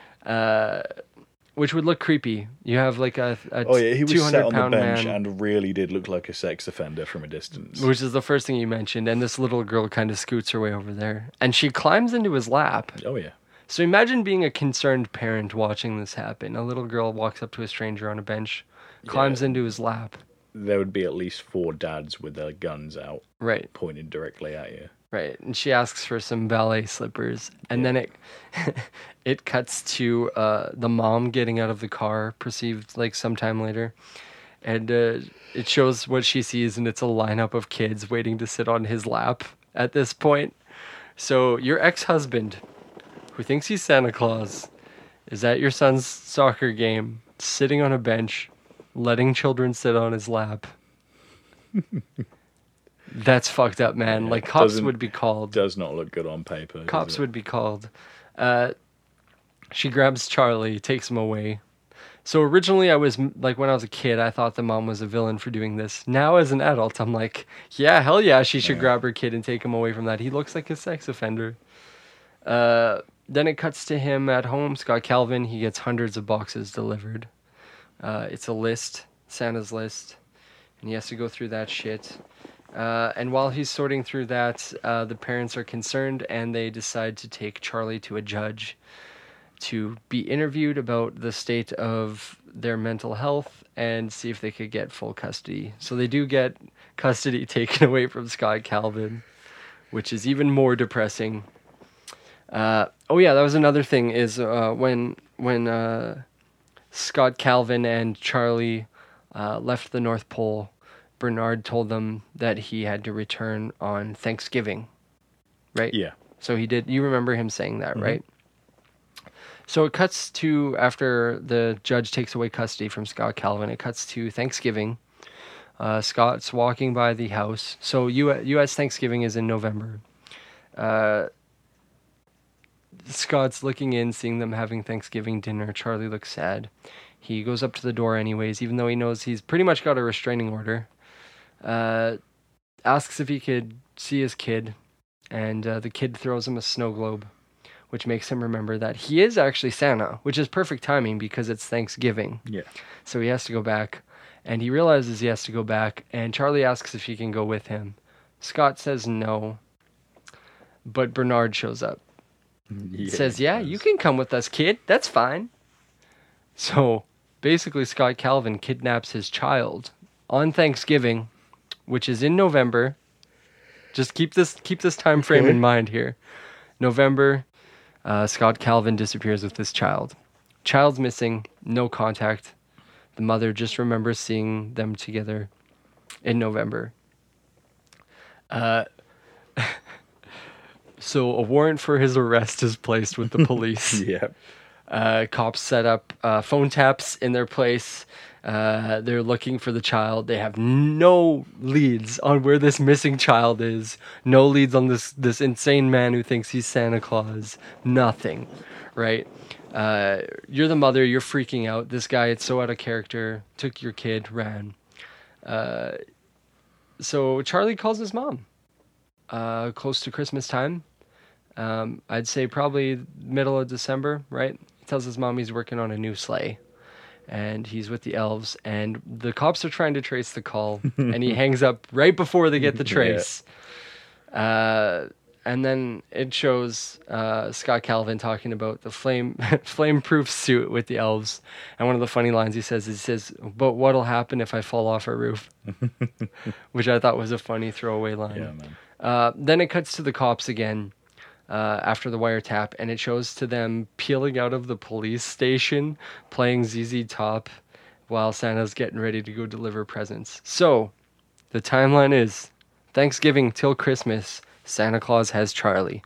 Which would look creepy. You have like a, a Oh yeah, he was sat 200 on the bench man. and really did look like a sex offender from a distance. Which is the first thing you mentioned, and this little girl kind of scoots her way over there, and she climbs into his lap. Oh yeah. So imagine being a concerned parent watching this happen. A little girl walks up to a stranger on a bench, climbs Yeah. into his lap. There would be at least four dads with their guns out, Right, pointed directly at you. Right. And she asks for some ballet slippers, and then it it cuts to uh, the mom getting out of the car, perceived like sometime later, and uh, it shows what she sees, and it's a lineup of kids waiting to sit on his lap at this point. So your ex-husband, who thinks he's Santa Claus, is at your son's soccer game, sitting on a bench, letting children sit on his lap. That's fucked up, man. Yeah, like cops would be called. Does not look good on paper. Cops would be called. Uh, she grabs Charlie, takes him away. So originally, I was like, when I was a kid, I thought the mom was a villain for doing this. Now, as an adult, I'm like, yeah, hell yeah, she should Yeah. grab her kid and take him away from that. He looks like a sex offender. Uh, then it cuts to him at home, Scott Calvin. He gets hundreds of boxes delivered. Uh, it's a list, Santa's list, and he has to go through that shit. Uh, and while he's sorting through that, uh, the parents are concerned and they decide to take Charlie to a judge to be interviewed about the state of their mental health and see if they could get full custody. So they do get custody taken away from Scott Calvin, which is even more depressing. Uh, oh yeah, that was another thing is uh, when when uh, Scott Calvin and Charlie uh, left the North Pole, Bernard told them that he had to return on Thanksgiving, right? Yeah. So he did. You remember him saying that, right? So it cuts to after the judge takes away custody from Scott Calvin. It cuts to Thanksgiving. Uh, Scott's walking by the house. So U- U.S. Thanksgiving is in November. Uh, Scott's looking in, seeing them having Thanksgiving dinner. Charlie looks sad. He goes up to the door anyways, even though he knows he's pretty much got a restraining order. Uh, asks if he could see his kid, and uh, the kid throws him a snow globe, which makes him remember that he is actually Santa, which is perfect timing because it's Thanksgiving. Yeah. So he has to go back, and he realizes he has to go back. And Charlie asks if he can go with him. Scott says no, but Bernard shows up. yeah says, "Yeah, you can come with us, kid. That's fine." So basically, Scott Calvin kidnaps his child on Thanksgiving, which is in November. Just keep this keep this time frame Okay. in mind here. November, uh, Scott Calvin disappears with this child. Child's missing, no contact. The mother just remembers seeing them together in November. Uh, so a warrant for his arrest is placed with the police. Yeah. Uh, cops set up uh, phone taps in their place. Uh, they're looking for the child. They have no leads on where this missing child is. No leads on this this insane man who thinks he's Santa Claus. Nothing, right? Uh, you're the mother. You're freaking out. This guy, it's so out of character. Took your kid, ran. Uh, so Charlie calls his mom. Uh, close to Christmas time. Um, I'd say probably middle of December, right? He tells his mom he's working on a new sleigh and he's with the elves and the cops are trying to trace the call and he hangs up right before they get the Yeah. trace. Uh, and then it shows uh, Scott Calvin talking about the flame flame proof suit with the elves. And one of the funny lines he says is he says, "But what'll happen if I fall off a roof?" Which I thought was a funny throwaway line. Yeah, man. Uh, then it cuts to the cops again uh, after the wiretap, and it shows to them peeling out of the police station, playing ZZ Top, while Santa's getting ready to go deliver presents. So, the timeline is Thanksgiving till Christmas. Santa Claus has Charlie.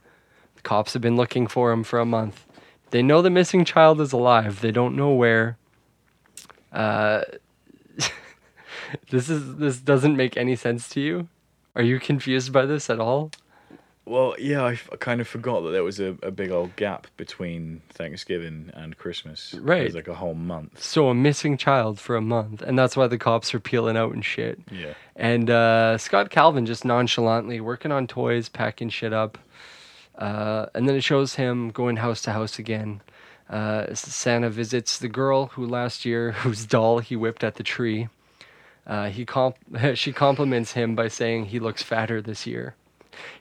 The cops have been looking for him for a month. They know the missing child is alive. They don't know where. Uh, this is this doesn't make any sense to you. Are you confused by this at all? Well, yeah, I, f- I kind of forgot that there was a, a big old gap between Thanksgiving and Christmas. Right. There's like a whole month. So a missing child for a month, and that's why the cops are peeling out and shit. Yeah. And uh, Scott Calvin just nonchalantly working on toys, packing shit up. Uh, and then it shows him going house to house again. Uh, Santa visits the girl who last year, whose doll he whipped at the tree. Uh, he comp- she compliments him by saying he looks fatter this year.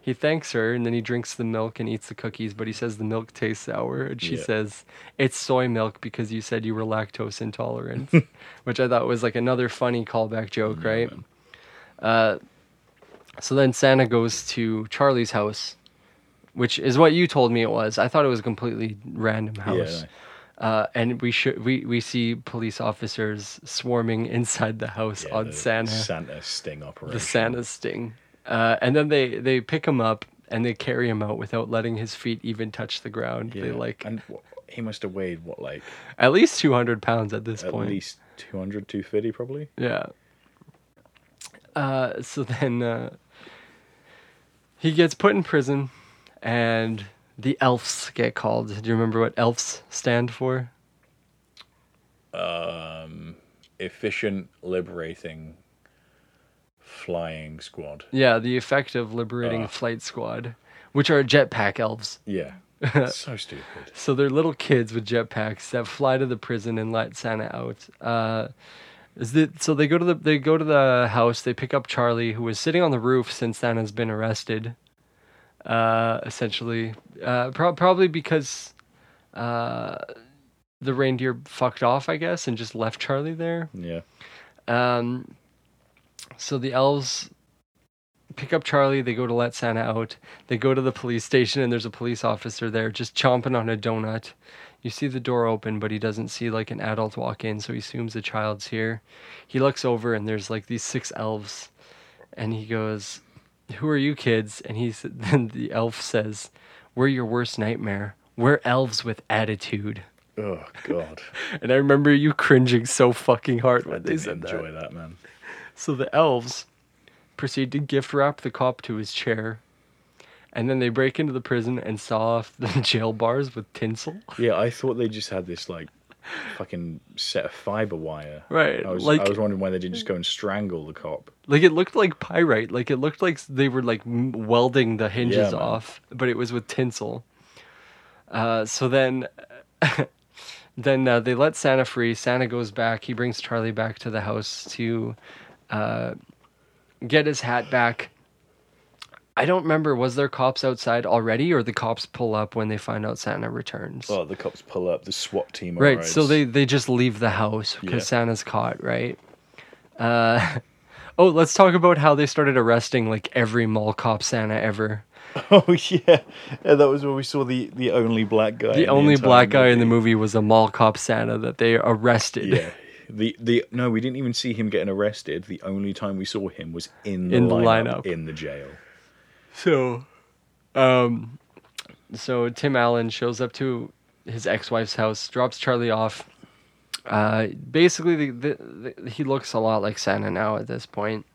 He thanks her and then he drinks the milk and eats the cookies, but he says the milk tastes sour. And she Yeah. says, It's soy milk because you said you were lactose intolerant, which I thought was like another funny callback joke, right? Uh, so then Santa goes to Charlie's house, which is what you told me it was. I thought it was a completely random house. Yeah. Uh, and we should we, we see police officers swarming inside the house yeah, on the Santa Santa sting operation. the Santa sting. Uh, and then they, they pick him up and they carry him out without letting his feet even touch the ground. Yeah. They like And he must have weighed, what, like at least 200 pounds at this at point. At least 200, 250 probably? Yeah. Uh, so then uh, he gets put in prison and the elves get called. Do you remember what elves stand for? Um, efficient, liberating, flying squad. Yeah, the effect of liberating Ugh. flight squad, which are jetpack elves. Yeah. so stupid. So they're little kids with jetpacks that fly to the prison and let Santa out. Uh, is it, so they go to the they go to the house. They pick up Charlie, who was sitting on the roof since Santa's been arrested. Uh, essentially, uh, pro- probably because uh, the reindeer fucked off, I guess, and just left Charlie there. Yeah. Um, so the elves pick up Charlie. They go to let Santa out. They go to the police station, and there's a police officer there just chomping on a donut. You see the door open, but he doesn't see like an adult walk in, so he assumes the child's here. He looks over, and there's like these six elves, and he goes, "Who are you kids?" And he's then the elf says, "We're your worst nightmare. We're elves with attitude." Oh, God. And I remember you cringing so fucking hard I when they didn't said that. enjoy that, man. So the elves proceed to gift wrap the cop to his chair. And then they break into the prison and saw off the jail bars with tinsel. Yeah, I thought they just had this, like, fucking set of fiber wire. Right, I was like- I was wondering why they didn't just go and strangle the cop. Like it looked like pyrite. Like it looked like they were like welding the hinges man. off, but it was with tinsel. Uh, so then, then uh, they let Santa free. Santa goes back. He brings Charlie back to the house to uh, get his hat back. I don't remember. Was there cops outside already, or the cops pull up when they find out Santa returns? Oh, the cops pull up. The SWAT team. Right. arrives. So they they just leave the house because Yeah. Santa's caught. Right. Uh, oh, let's talk about how they started arresting like every mall cop Santa ever. Oh yeah. yeah, that was where we saw the the only black guy. The only entire black guy in the movie was a mall cop Santa that they arrested. Yeah. The the no, we didn't even see him getting arrested. The only time we saw him was in the, In the lineup, lineup. in the jail. So, um, so Tim Allen shows up to his ex-wife's house, drops Charlie off. Uh, basically, the, the, the, he looks a lot like Santa now at this point.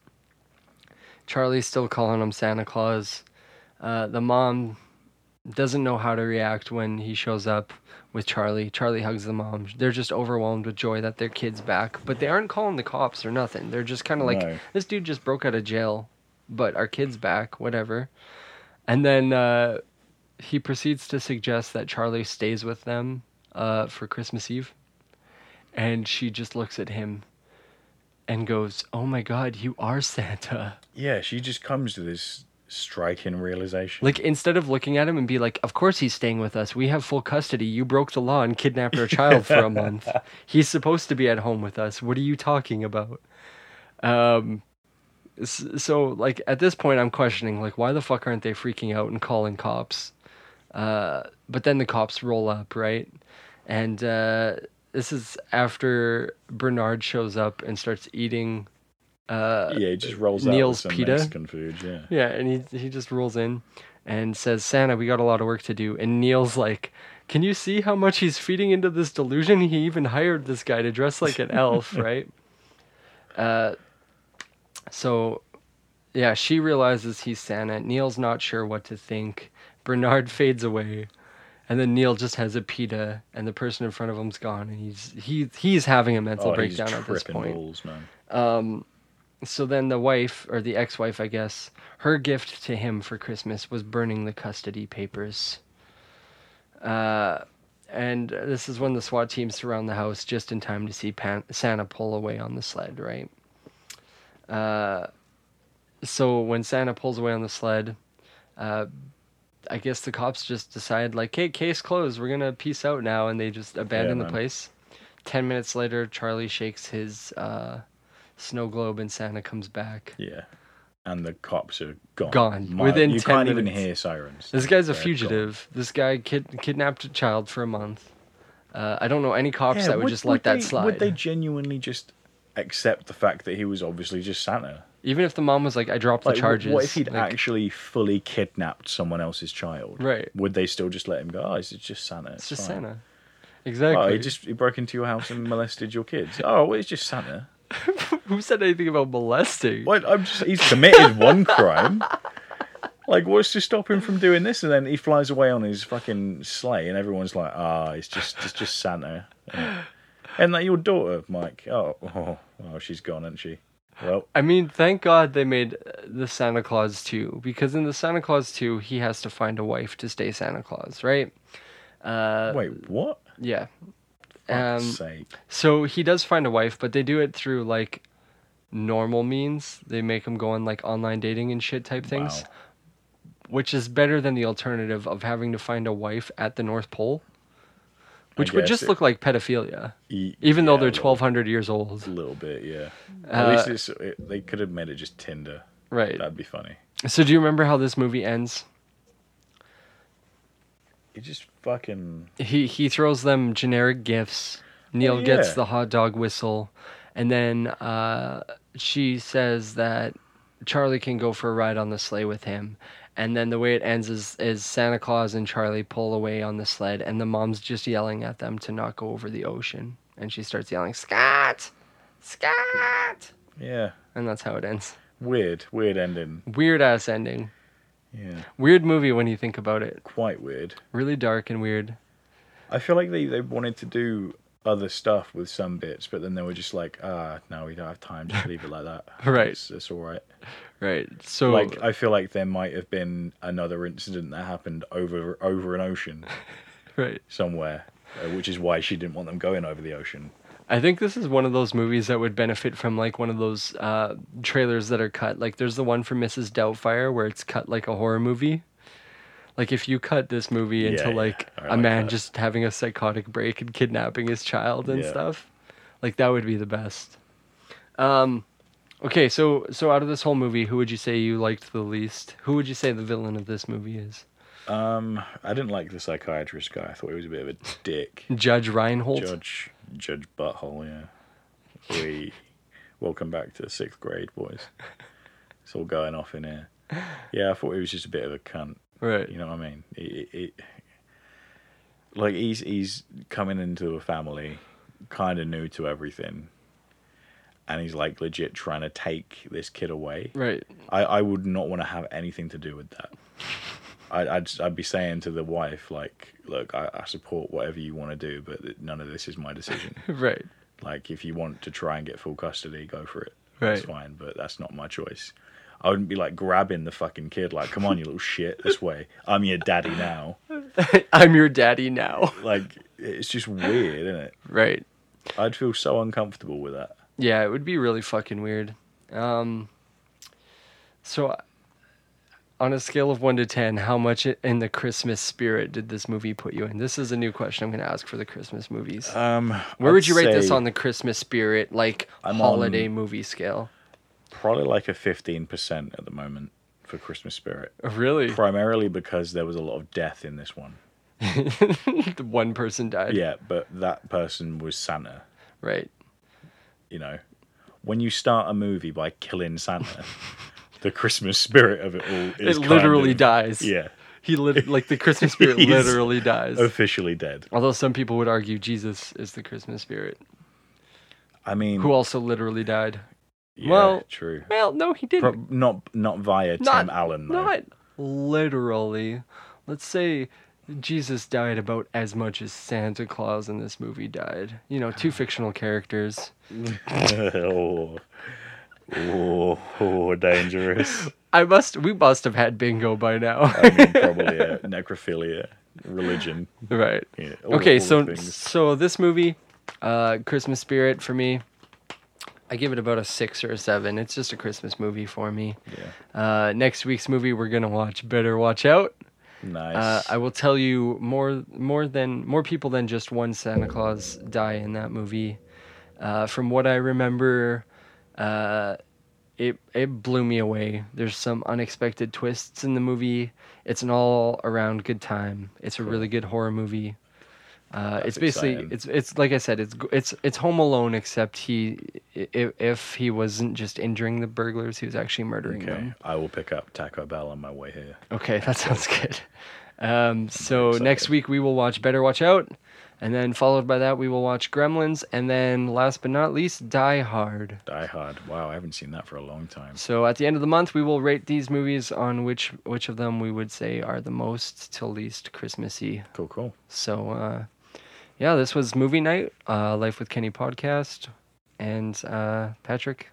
Charlie's still calling him Santa Claus. Uh, the mom doesn't know how to react when he shows up with Charlie. Charlie hugs the mom. They're just overwhelmed with joy that their kid's back, but they aren't calling the cops or nothing. They're just kind of like, No. this dude just broke out of jail, but our kid's back, whatever. And then uh, he proceeds to suggest that Charlie stays with them uh, for Christmas Eve. And she just looks at him and goes, Oh my God, you are Santa. Yeah, she just comes to this striking realization. Like, instead of looking at him and be like, Of course he's staying with us. We have full custody. You broke the law and kidnapped our child for a month. He's supposed to be at home with us. What are you talking about? Um, so, like, at this point, I'm questioning, like, why the fuck aren't they freaking out and calling cops? Uh, but then the cops roll up, right? And uh, this is after Bernard shows up and starts eating. Uh, yeah, he just rolls out Neal's some pita. Mexican food. Yeah. yeah, and he he just rolls in and says, "Santa, we got a lot of work to do." And Neal's like, "Can you see how much he's feeding into this delusion? He even hired this guy to dress like an elf, right?" Uh, so, yeah, she realizes he's Santa. Neal's not sure what to think. Bernard fades away, and then Neal just has a pita, and the person in front of him's gone, and he's he he's having a mental Oh, breakdown at this point. balls, man. Um, so then the wife or the ex-wife, I guess, her gift to him for Christmas was burning the custody papers. Uh, and this is when the SWAT team surround the house just in time to see Pan- Santa pull away on the sled, right? Uh, so when Santa pulls away on the sled, uh, I guess the cops just decide like, "Hey, case closed. We're gonna peace out now," and they just abandon the place. Ten minutes later, Charlie shakes his uh, snow globe, and Santa comes back. Yeah. And the cops are gone. Gone. Mi- Within you 10 can't even hear sirens. This guy's a They're fugitive. This guy kid- kidnapped a child for a month. Uh, I don't know any cops gone. that would, just let that they, slide. Would they genuinely just accept the fact that he was obviously just Santa? Even if the mom was like, "I dropped Like, the charges." what if he'd like, actually fully kidnapped someone else's child? Right. Would they still just let him go? Oh, it's just Santa. It's just fine." Santa. Exactly. Oh, he just he broke into your house and molested your kids. Oh, well, it's just Santa. Who said anything about molesting? What? I'm just he's committed one crime. Like, what's to stop him from doing this? And then he flies away on his fucking sleigh, and everyone's like, "Ah, it's just, it's just Santa." Yeah. And that your daughter, Mike? Oh, oh, oh, she's gone, isn't she? Well, I mean, thank God they made the Santa Clause 2 because in the Santa Clause 2, he has to find a wife to stay Santa Claus, right? Uh, wait, what? yeah. Um, so he does find a wife, but they do it through like normal means. They make him go on like online dating and shit type things, Wow. which is better than the alternative of having to find a wife at the North Pole, which would just it- look like pedophilia, E- even though they're little- 1200 years old. A little bit, yeah. Uh, At least it's, it, they could have made it just Tinder. Right. That'd be funny. So do you remember how this movie ends? It just fucking. he he throws them generic gifts. Neal Oh, gets the hot dog whistle, and then uh, she says that Charlie can go for a ride on the sleigh with him. And then the way it ends is is Santa Claus and Charlie pull away on the sled, and the mom's just yelling at them to not go over the ocean, and she starts yelling Scott, Scott, Yeah. and that's how it ends. Weird. Weird ending. Weird ass ending. Yeah. Weird movie when you think about it. Quite weird. Really dark and weird. I feel like they, they wanted to do other stuff with some bits, but then they were just like, ah, no, we don't have time. Just leave it like that. Right. It's, it's all right. Right. So Like, I feel like there might have been another incident that happened over over an ocean right. somewhere, uh, which is why she didn't want them going over the ocean. I think this is one of those movies that would benefit from like one of those uh, trailers that are cut. Like there's the one for Mrs. Doubtfire where it's cut like a horror movie. Like if you cut this movie into Yeah, like a like man that. just having a psychotic break and kidnapping his child and Yeah. stuff, like that would be the best. Um, okay, so so out of this whole movie, who would you say you liked the least? Who would you say the villain of this movie is? Um, I didn't like the psychiatrist guy. I thought he was a bit of a dick. Judge Reinhold. Judge Judge Butthole, yeah. We welcome back to sixth grade, boys. It's all going off in here. Yeah, I thought he was just a bit of a cunt. Right. You know what I mean? He, he, like he's he's coming into a family, kind of new to everything, and he's like legit trying to take this kid away. Right. I, I would not want to have anything to do with that. I'd, I'd, I'd be saying to the wife, like, look, I, I support whatever you want to do, but none of this is my decision. Right. like, if you want to try and get full custody, go for it. Right. That's fine, but that's not my choice. I wouldn't be like grabbing the fucking kid, like, come on, you little shit, this way. I'm your daddy now. I'm your daddy now. Like, it's just weird, isn't it? Right. I'd feel so uncomfortable with that. Yeah, it would be really fucking weird. Um, so, on a scale of one to ten, how much in the Christmas spirit did this movie put you in? This is a new question I'm going to ask for the Christmas movies. Um, Where would you rate this on the Christmas spirit, like I'm holiday movie scale? Probably like a 15% at the moment for Christmas spirit. Really? primarily because there was a lot of death in this one. the one person died. Yeah, but that person was Santa. Right. You know, when you start a movie by killing Santa, the Christmas spirit of it all is It literally of- dies. Yeah, He lit- like the Christmas spirit literally dies. officially dead. Although some people would argue Jesus is the Christmas spirit, I mean, who also literally died. yeah, well, true. Well, no, he didn't. Pro- not not via Not- Tim Allen though. Not literally. Let's say Jesus died about as much as Santa Claus in this movie died. You know, two fictional characters. oh, oh, oh, dangerous. I must. We must have had bingo by now. I mean, probably yeah. necrophilia, religion. right. Yeah, all- Okay. all So so this movie, uh, Christmas Spirit for me. I give it about a six or a seven. It's just a Christmas movie for me. yeah, Uh, next week's movie we're gonna watch. Better watch out. nice. Uh, I will tell you more more than more people than just one Santa Claus die in that movie. Uh, from what I remember, uh, it it blew me away. There's some unexpected twists in the movie. It's an all around good time. It's a really good horror movie. Uh, it's basically exciting. it's it's like I said it's it's it's Home Alone except he if, if he wasn't just injuring the burglars he was actually murdering Okay, them. I will pick up Taco Bell on my way here. Okay, that sounds good. Um, so next week we will watch Better Watch Out, and then followed by that we will watch Gremlins, and then last but not least Die Hard. Die Hard. Wow, I haven't seen that for a long time. So at the end of the month we will rate these movies on which which of them we would say are the most to least Christmassy. Cool, cool. So uh, yeah, this was movie night, uh, Life with Kenny podcast, and uh, Patrick,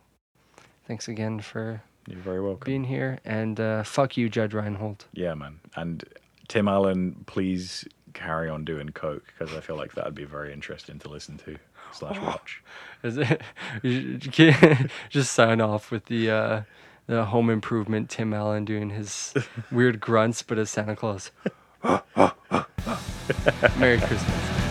thanks again for You're very welcome. being here, and uh, fuck you, Judge Reinhold. yeah, man. And Tim Allen, please carry on doing coke because I feel like that'd be very interesting to listen to slash watch. Is it? you can't just sign off with the uh, the Home Improvement Tim Allen doing his weird grunts, but as Santa Claus. Merry Christmas.